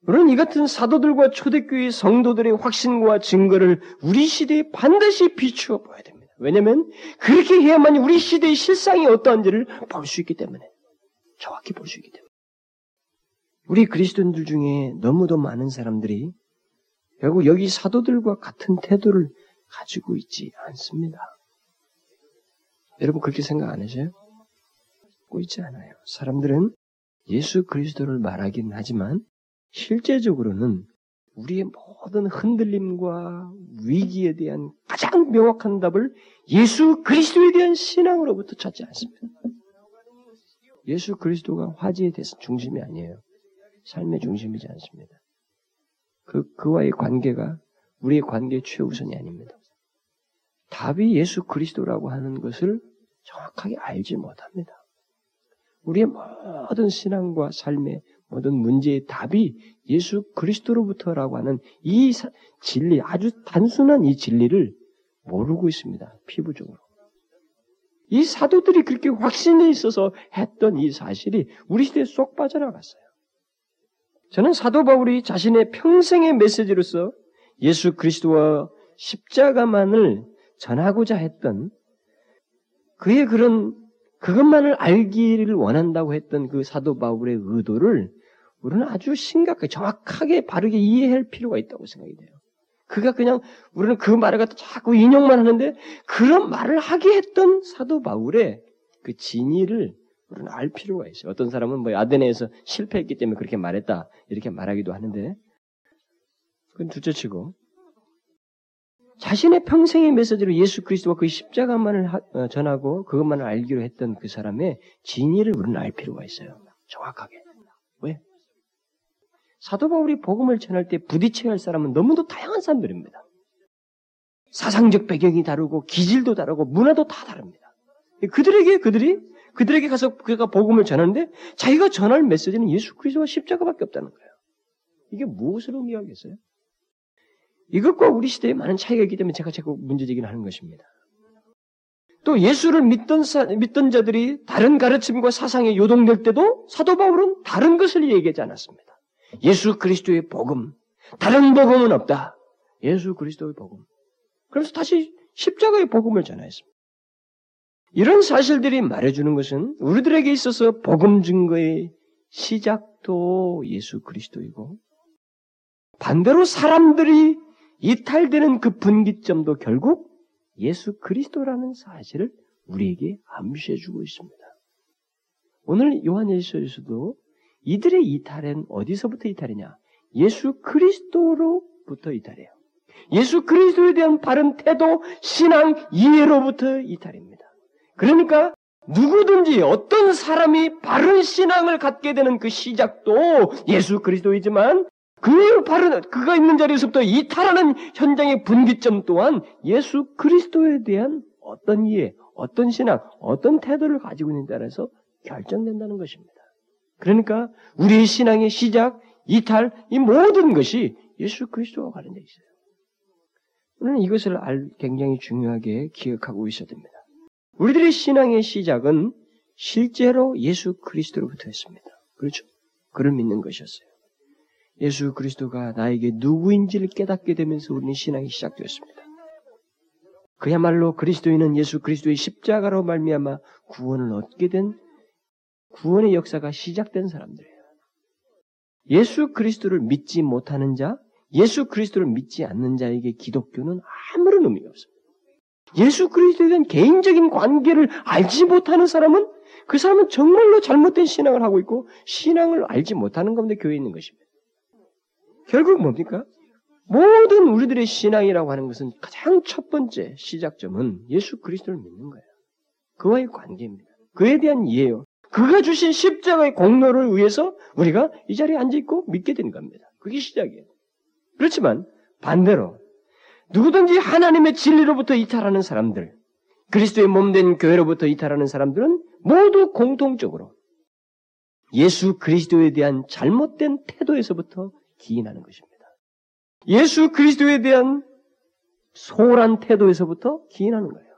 물론 이 같은 사도들과 초대교회 성도들의 확신과 증거를 우리 시대에 반드시 비추어 봐야 됩니다. 왜냐하면 그렇게 해야만 우리 시대의 실상이 어떠한지를 볼 수 있기 때문에 정확히 볼 수 있기 때문에 우리 그리스도인들 중에 너무도 많은 사람들이 결국 여기 사도들과 같은 태도를 가지고 있지 않습니다. 여러분 그렇게 생각 안 하세요? 고 있지 않아요. 사람들은 예수 그리스도를 말하긴 하지만 실제적으로는 우리의 모든 흔들림과 위기에 대한 가장 명확한 답을 예수 그리스도에 대한 신앙으로부터 찾지 않습니다. 예수 그리스도가 화제에 대해서 중심이 아니에요. 삶의 중심이지 않습니다. 그, 그와의 관계가 우리의 관계의 최우선이 아닙니다. 답이 예수 그리스도라고 하는 것을 정확하게 알지 못합니다. 우리의 모든 신앙과 삶의 모든 문제의 답이 예수 그리스도로부터라고 하는 이 진리, 아주 단순한 이 진리를 모르고 있습니다. 피부적으로. 이 사도들이 그렇게 확신에 있어서 했던 이 사실이 우리 시대에 쏙 빠져나갔어요. 저는 사도 바울이 자신의 평생의 메시지로서 예수 그리스도와 십자가만을 전하고자 했던 그의 그런 그것만을 알기를 원한다고 했던 그 사도 바울의 의도를 우리는 아주 심각하게 정확하게 바르게 이해할 필요가 있다고 생각이 돼요. 그가 그냥 우리는 그 말을 갖다 자꾸 인용만 하는데 그런 말을 하게 했던 사도 바울의 그 진의를 우리는 알 필요가 있어요. 어떤 사람은 뭐 아데네에서 실패했기 때문에 그렇게 말했다 이렇게 말하기도 하는데 그건 둘째치고 자신의 평생의 메시지로 예수 그리스도와 그 십자가만을 어, 전하고 그것만을 알기로 했던 그 사람의 진의를 우리는 알 필요가 있어요. 정확하게. 왜? 사도 바울이 복음을 전할 때 부딪혀야 할 사람은 너무도 다양한 사람들입니다. 사상적 배경이 다르고 기질도 다르고 문화도 다 다릅니다. 그들에게 그들이 그들에게 가서 그가 복음을 전하는데 자기가 전할 메시지는 예수 그리스도와 십자가밖에 없다는 거예요. 이게 무엇을 의미하겠어요? 이것과 우리 시대에 많은 차이가 있기 때문에 제가 자꾸 문제제기를 하는 것입니다. 또 예수를 믿던, 사, 믿던 자들이 다른 가르침과 사상에 요동될 때도 사도 바울은 다른 것을 얘기하지 않았습니다. 예수 그리스도의 복음, 다른 복음은 없다. 예수 그리스도의 복음. 그래서 다시 십자가의 복음을 전하였습니다. 이런 사실들이 말해주는 것은 우리들에게 있어서 복음 증거의 시작도 예수 그리스도이고 반대로 사람들이 이탈되는 그 분기점도 결국 예수 그리스도라는 사실을 우리에게 암시해 주고 있습니다. 오늘 요한일서에서도 이들의 이탈은 어디서부터 이탈이냐? 예수 그리스도로부터 이탈이에요. 예수 그리스도에 대한 바른 태도, 신앙, 이해로부터 이탈입니다. 그러니까 누구든지 어떤 사람이 바른 신앙을 갖게 되는 그 시작도 예수 그리스도이지만 그 바른 그가 있는 자리에서부터 이탈하는 현장의 분기점 또한 예수 그리스도에 대한 어떤 이해, 어떤 신앙, 어떤 태도를 가지고 있는 따라서 결정된다는 것입니다. 그러니까 우리의 신앙의 시작, 이탈, 이 모든 것이 예수 그리스도와 관련되어 있어요. 우리는 이것을 알, 굉장히 중요하게 기억하고 있어야 됩니다. 우리들의 신앙의 시작은 실제로 예수 그리스도로부터 했습니다. 그렇죠? 그를 믿는 것이었어요. 예수 그리스도가 나에게 누구인지를 깨닫게 되면서 우리는 신앙이 시작되었습니다. 그야말로 그리스도인은 예수 그리스도의 십자가로 말미암아 구원을 얻게 된 구원의 역사가 시작된 사람들이에요. 예수 그리스도를 믿지 못하는 자, 예수 그리스도를 믿지 않는 자에게 기독교는 아무런 의미가 없습니다. 예수 그리스도에 대한 개인적인 관계를 알지 못하는 사람은 그 사람은 정말로 잘못된 신앙을 하고 있고 신앙을 알지 못하는 가운데 교회에 있는 것입니다. 결국 뭡니까? 모든 우리들의 신앙이라고 하는 것은 가장 첫 번째 시작점은 예수 그리스도를 믿는 거예요. 그와의 관계입니다. 그에 대한 이해요. 그가 주신 십자가의 공로를 위해서 우리가 이 자리에 앉아 있고 믿게 된 겁니다. 그게 시작이에요. 그렇지만 반대로 누구든지 하나님의 진리로부터 이탈하는 사람들, 그리스도의 몸된 교회로부터 이탈하는 사람들은 모두 공통적으로 예수 그리스도에 대한 잘못된 태도에서부터 기인하는 것입니다. 예수 그리스도에 대한 소홀한 태도에서부터 기인하는 거예요.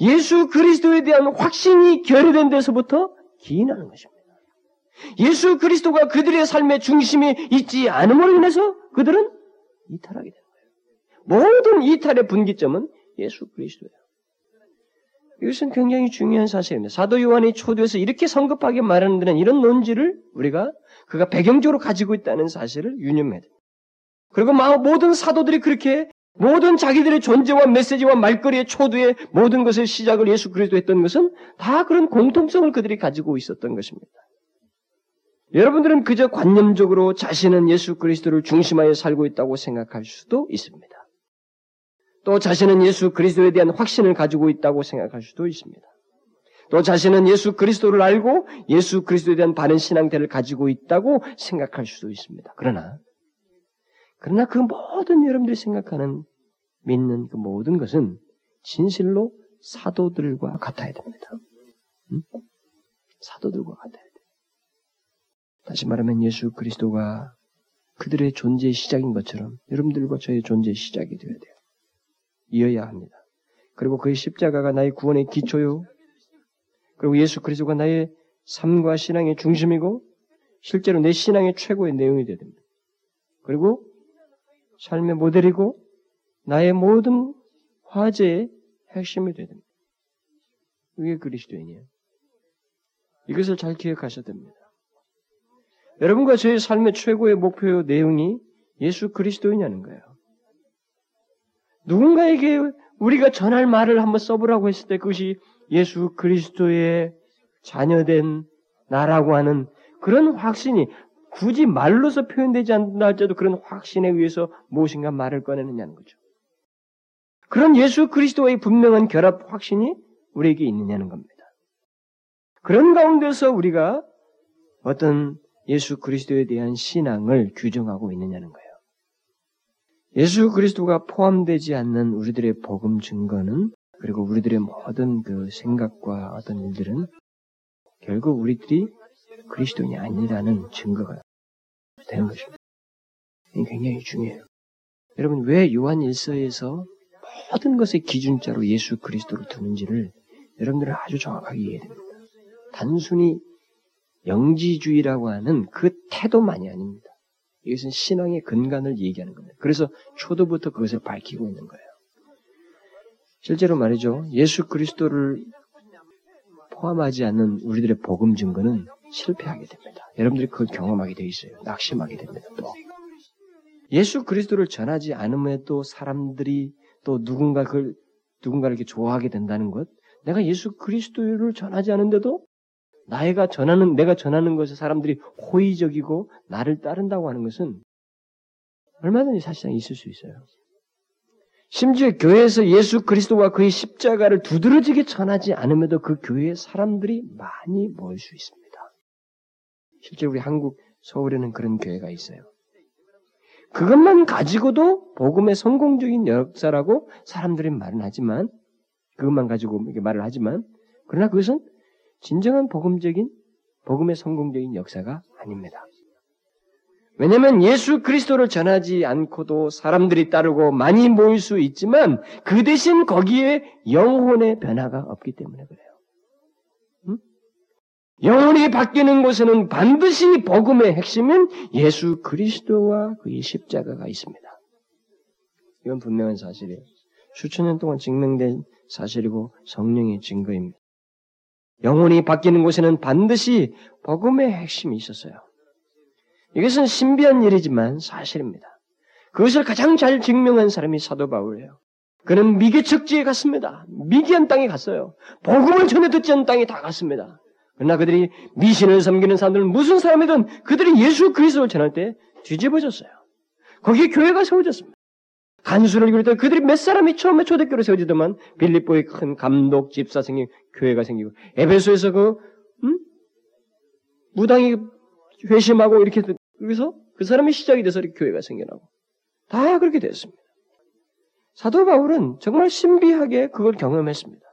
예수 그리스도에 대한 확신이 결여된 데서부터 기인하는 것입니다. 예수 그리스도가 그들의 삶의 중심이 있지 않음으로 인해서 그들은 이탈하게 되는 거예요. 모든 이탈의 분기점은 예수 그리스도예요. 이것은 굉장히 중요한 사실입니다. 사도 요한이 초도에서 이렇게 성급하게 말하는 데는 이런 논지를 우리가 그가 배경적으로 가지고 있다는 사실을 유념해야 됩니다. 그리고 모든 사도들이 그렇게 모든 자기들의 존재와 메시지와 말거리의 초두의 모든 것을 시작을 예수 그리스도 했던 것은 다 그런 공통성을 그들이 가지고 있었던 것입니다. 여러분들은 그저 관념적으로 자신은 예수 그리스도를 중심하여 살고 있다고 생각할 수도 있습니다. 또 자신은 예수 그리스도에 대한 확신을 가지고 있다고 생각할 수도 있습니다. 또 자신은 예수 그리스도를 알고 예수 그리스도에 대한 바른 신앙대를 가지고 있다고 생각할 수도 있습니다. 그러나 그러나 그 모든 여러분들이 생각하는 믿는 그 모든 것은 진실로 사도들과 같아야 됩니다. 응? 사도들과 같아야 돼. 다시 말하면 예수 그리스도가 그들의 존재의 시작인 것처럼 여러분들과 저의 존재의 시작이 되어야 돼요. 이어야 합니다. 그리고 그의 십자가가 나의 구원의 기초요. 그리고 예수 그리스도가 나의 삶과 신앙의 중심이고 실제로 내 신앙의 최고의 내용이 되야 됩니다. 그리고 삶의 모델이고 나의 모든 화제의 핵심이 되야 됩니다. 이게 그리스도인이에요. 이것을 잘 기억하셔야 됩니다. 여러분과 저의 삶의 최고의 목표 내용이 예수 그리스도이냐는 거예요. 누군가에게 우리가 전할 말을 한번 써보라고 했을 때 그것이 예수 그리스도의 자녀된 나라고 하는 그런 확신이 굳이 말로서 표현되지 않는다 할지라도 그런 확신에 의해서 무엇인가 말을 꺼내느냐는 거죠. 그런 예수 그리스도의 분명한 결합 확신이 우리에게 있느냐는 겁니다. 그런 가운데서 우리가 어떤 예수 그리스도에 대한 신앙을 규정하고 있느냐는 거예요. 예수 그리스도가 포함되지 않는 우리들의 복음 증거는 그리고 우리들의 모든 그 생각과 어떤 일들은 결국 우리들이 그리스도인이 아니라는 증거가 되는 것입니다. 굉장히 중요해요. 여러분 왜 요한 일서에서 모든 것의 기준자로 예수 그리스도를 두는지를 여러분들은 아주 정확하게 이해해야 됩니다. 단순히 영지주의라고 하는 그 태도만이 아닙니다. 이것은 신앙의 근간을 얘기하는 겁니다. 그래서 초도부터 그것을 밝히고 있는 거예요. 실제로 말이죠. 예수 그리스도를 포함하지 않는 우리들의 복음 증거는 실패하게 됩니다. 여러분들이 그걸 경험하게 돼 있어요. 낙심하게 됩니다. 또 예수 그리스도를 전하지 않음에도 사람들이 또 누군가 그걸 누군가를 이렇게 좋아하게 된다는 것. 내가 예수 그리스도를 전하지 않은데도 나이가 전하는 내가 전하는 것에 사람들이 호의적이고 나를 따른다고 하는 것은 얼마든지 사실상 있을 수 있어요. 심지어 교회에서 예수 그리스도와 그의 십자가를 두드러지게 전하지 않음에도 그 교회에 사람들이 많이 모일 수 있습니다. 실제 우리 한국 서울에는 그런 교회가 있어요. 그것만 가지고도 복음의 성공적인 역사라고 사람들이 말은 하지만 그것만 가지고 이렇게 말을 하지만 그러나 그것은 진정한 복음적인 복음의 성공적인 역사가 아닙니다. 왜냐하면 예수 그리스도를 전하지 않고도 사람들이 따르고 많이 모일 수 있지만 그 대신 거기에 영혼의 변화가 없기 때문에 그래요. 응? 영혼이 바뀌는 곳에는 반드시 복음의 핵심은 예수 그리스도와 그의 십자가가 있습니다. 이건 분명한 사실이에요. 수천 년 동안 증명된 사실이고 성령의 증거입니다. 영혼이 바뀌는 곳에는 반드시 복음의 핵심이 있었어요. 이것은 신비한 일이지만 사실입니다. 그것을 가장 잘 증명한 사람이 사도 바울이에요. 그는 미개 척지에 갔습니다. 미개한 땅에 갔어요. 복음을 전해 듣지 않은 땅에 다 갔습니다. 그러나 그들이 미신을 섬기는 사람들은 무슨 사람이든 그들이 예수 그리스도를 전할 때 뒤집어졌어요. 거기에 교회가 세워졌습니다. 간수를 때 그들이 몇 사람이 처음에 초대교로 세워지더만 빌립보의 큰 감독 집사 생기 교회가 생기고 에베소에서 그 음? 무당이 회심하고 이렇게 여기서 그 사람이 시작이 돼서 이렇게 교회가 생겨나고 다 그렇게 됐습니다. 사도 바울은 정말 신비하게 그걸 경험했습니다.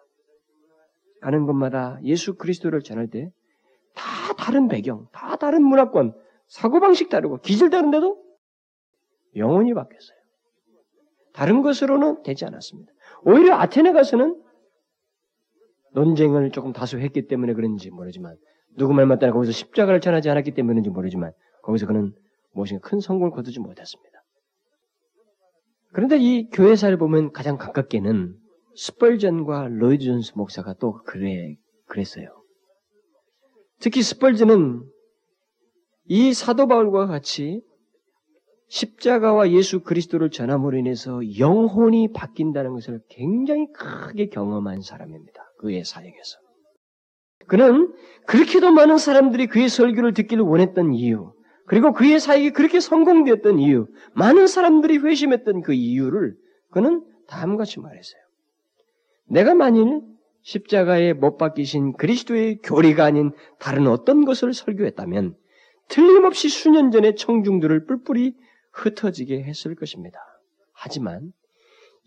가는 곳마다 예수 그리스도를 전할 때 다 다른 배경, 다 다른 문화권, 사고방식 다르고 기질 다른데도 영혼이 바뀌었어요. 다른 것으로는 되지 않았습니다. 오히려 아테네 가서는 논쟁을 조금 다소 했기 때문에 그런지 모르지만 누구 말 맞다나 거기서 십자가를 전하지 않았기 때문인지 모르지만 거기서 그는 무엇인가 큰 성공을 거두지 못했습니다. 그런데 이 교회사를 보면 가장 가깝게는 스펄전과 로이드 존스 목사가 또 그래 그랬어요. 특히 스펄전은 이 사도 바울과 같이 십자가와 예수 그리스도를 전함으로 인해서 영혼이 바뀐다는 것을 굉장히 크게 경험한 사람입니다. 그의 사역에서. 그는 그렇게도 많은 사람들이 그의 설교를 듣기를 원했던 이유, 그리고 그의 사역이 그렇게 성공되었던 이유, 많은 사람들이 회심했던 그 이유를 그는 다음과 같이 말했어요. 내가 만일 십자가에 못 박히신 그리스도의 교리가 아닌 다른 어떤 것을 설교했다면 틀림없이 수년 전의 청중들을 뿔뿔이 흩어지게 했을 것입니다. 하지만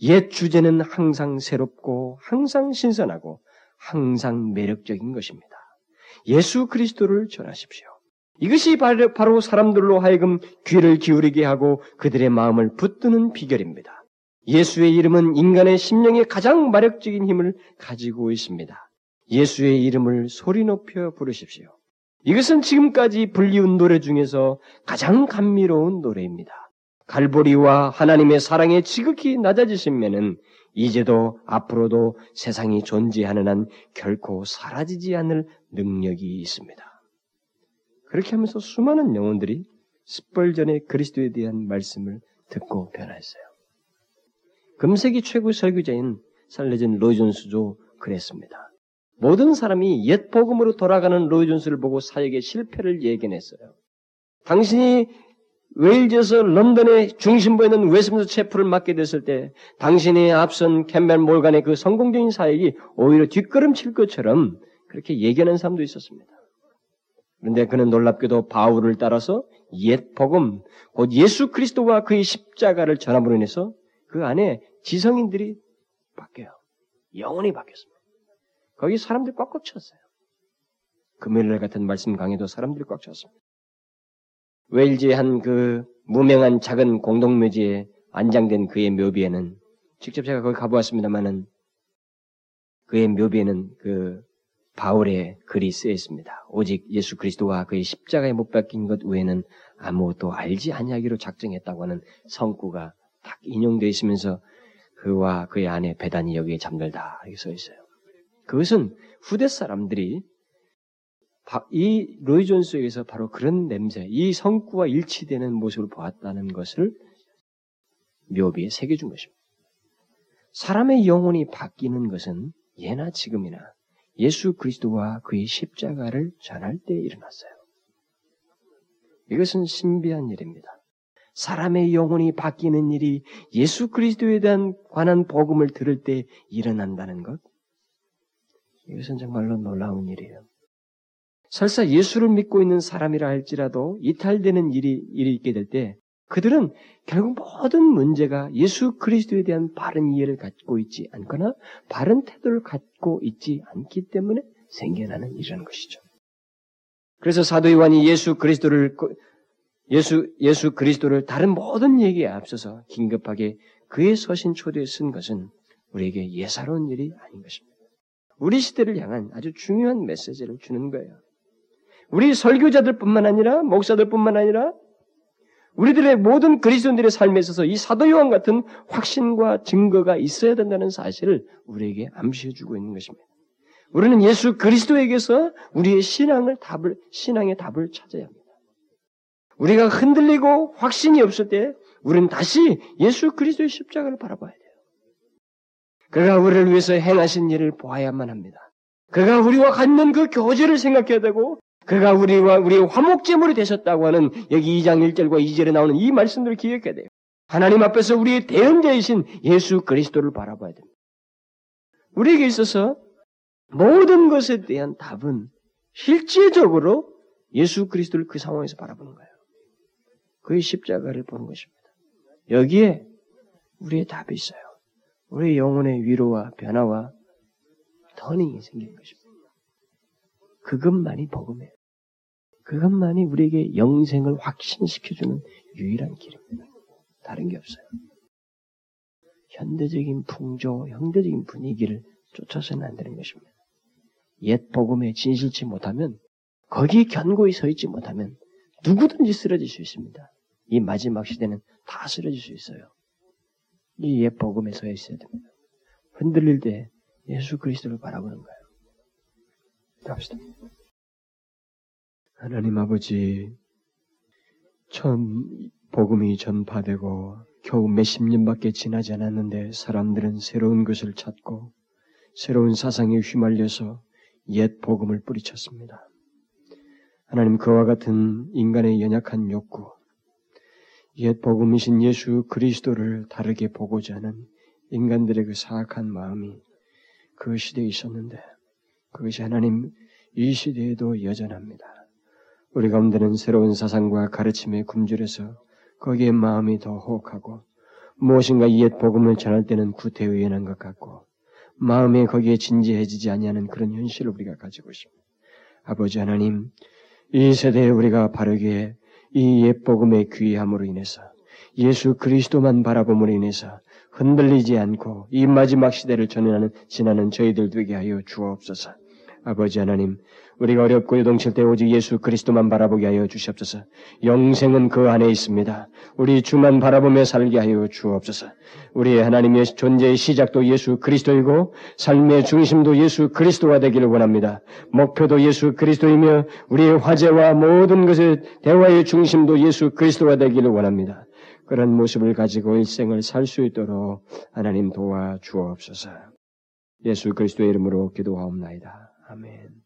옛 주제는 항상 새롭고 항상 신선하고 항상 매력적인 것입니다. 예수 그리스도를 전하십시오. 이것이 바로 사람들로 하여금 귀를 기울이게 하고 그들의 마음을 붙드는 비결입니다. 예수의 이름은 인간의 심령에 가장 마력적인 힘을 가지고 있습니다. 예수의 이름을 소리 높여 부르십시오. 이것은 지금까지 불리운 노래 중에서 가장 감미로운 노래입니다. 갈보리와 하나님의 사랑에 지극히 낮아지시면은 이제도 앞으로도 세상이 존재하는 한 결코 사라지지 않을 능력이 있습니다. 그렇게 하면서 수많은 영혼들이 스벌전의 그리스도에 대한 말씀을 듣고 변화했어요. 금세기 최고 설교자인 살레전 로이존스도 그랬습니다. 모든 사람이 옛 복음으로 돌아가는 로이존스를 보고 사역의 실패를 예견했어요. 당신이 웨일즈에서 런던의 중심부에 있는 웨스민스 체프를 맡게 됐을 때 당신이 앞선 캠벨 몰간의 그 성공적인 사역이 오히려 뒷걸음칠 것처럼 그렇게 예견한 사람도 있었습니다. 그런데 그는 놀랍게도 바울을 따라서 옛 복음, 곧 예수 그리스도와 그의 십자가를 전함으로 인해서 그 안에 지성인들이 바뀌어요. 영원히 바뀌었습니다. 거기 사람들이 꽉꽉 찼어요. 금요일 같은 말씀 강의도 사람들이 꽉 찼습니다. 웨일즈의 한 그 무명한 작은 공동묘지에 안장된 그의 묘비에는 직접 제가 거기 가보았습니다만은 그의 묘비에는 그 바울의 글이 쓰여 있습니다. 오직 예수 그리스도와 그의 십자가에 못 박힌 것 외에는 아무것도 알지 아니하기로 작정했다고 하는 성구가 딱 인용되어 있으면서 그와 그의 아내 배단이 여기에 잠들다 이렇게 써 있어요. 그것은 후대 사람들이 이 로이 존스에게서 바로 그런 냄새, 이 성구와 일치되는 모습을 보았다는 것을 묘비에 새겨준 것입니다. 사람의 영혼이 바뀌는 것은 예나 지금이나 예수 그리스도와 그의 십자가를 전할 때 일어났어요. 이것은 신비한 일입니다. 사람의 영혼이 바뀌는 일이 예수 그리스도에 대한 관한 복음을 들을 때 일어난다는 것. 이것은 정말로 놀라운 일이에요. 설사 예수를 믿고 있는 사람이라 할지라도 이탈되는 일이, 일이 있게 될 때 그들은 결국 모든 문제가 예수 그리스도에 대한 바른 이해를 갖고 있지 않거나 바른 태도를 갖고 있지 않기 때문에 생겨나는 일이라는 것이죠. 그래서 사도 요한이 예수 그리스도를 예수 예수 그리스도를 다른 모든 얘기에 앞서서 긴급하게 그의 서신 초대에 쓴 것은 우리에게 예사로운 일이 아닌 것입니다. 우리 시대를 향한 아주 중요한 메시지를 주는 거예요. 우리 설교자들뿐만 아니라 목사들뿐만 아니라 우리들의 모든 그리스도인들의 삶에 있어서 이 사도 요한 같은 확신과 증거가 있어야 된다는 사실을 우리에게 암시해 주고 있는 것입니다. 우리는 예수 그리스도에게서 우리의 신앙을 답을 신앙의 답을 찾아야 합니다. 우리가 흔들리고 확신이 없을 때 우리는 다시 예수 그리스도의 십자가를 바라봐야 돼요. 그가 우리를 위해서 행하신 일을 보아야만 합니다. 그가 우리와 갖는 그 교제를 생각해야 되고 그가 우리와 우리의 화목제물이 되셨다고 하는 여기 2장 1절과 2절에 나오는 이 말씀들을 기억해야 돼요. 하나님 앞에서 우리의 대언자이신 예수 그리스도를 바라봐야 됩니다. 우리에게 있어서 모든 것에 대한 답은 실제적으로 예수 그리스도를 그 상황에서 바라보는 거예요. 그의 십자가를 보는 것입니다. 여기에 우리의 답이 있어요. 우리의 영혼의 위로와 변화와 터닝이 생기는 것입니다. 그것만이 복음이에요. 그것만이 우리에게 영생을 확신시켜주는 유일한 길입니다. 다른 게 없어요. 현대적인 풍조, 현대적인 분위기를 쫓아서는 안 되는 것입니다. 옛 복음에 진실치 못하면 거기에 견고히 서 있지 못하면 누구든지 쓰러질 수 있습니다. 이 마지막 시대는 다 쓰러질 수 있어요. 이 옛 복음에 서 있어야 됩니다. 흔들릴 때 예수 그리스도를 바라보는 거예요. 갑시다. 하나님 아버지, 처음 복음이 전파되고 겨우 몇십 년밖에 지나지 않았는데 사람들은 새로운 것을 찾고 새로운 사상에 휘말려서 옛 복음을 뿌리쳤습니다. 하나님 그와 같은 인간의 연약한 욕구, 옛 복음이신 예수 그리스도를 다르게 보고자 하는 인간들의 그 사악한 마음이 그 시대에 있었는데 그것이 하나님 이 시대에도 여전합니다. 우리 가운데는 새로운 사상과 가르침에 굶주려서 거기에 마음이 더 호흡하고 무엇인가 옛 복음을 전할 때는 구태의연한 것 같고 마음에 거기에 진지해지지 아니하는 그런 현실을 우리가 가지고 있습니다. 아버지 하나님, 이 세대에 우리가 바르게 이 옛 복음의 귀함으로 인해서 예수 그리스도만 바라봄으로 인해서 흔들리지 않고 이 마지막 시대를 전하는 지나는 저희들 되게 하여 주옵소서. 아버지 하나님, 우리가 어렵고 요동칠 때 오직 예수 그리스도만 바라보게 하여 주시옵소서. 영생은 그 안에 있습니다. 우리 주만 바라보며 살게 하여 주옵소서. 우리의 하나님의 존재의 시작도 예수 그리스도이고 삶의 중심도 예수 그리스도가 되기를 원합니다. 목표도 예수 그리스도이며 우리의 화제와 모든 것의 대화의 중심도 예수 그리스도가 되기를 원합니다. 그런 모습을 가지고 일생을 살 수 있도록 하나님 도와 주옵소서. 예수 그리스도의 이름으로 기도하옵나이다. 아멘.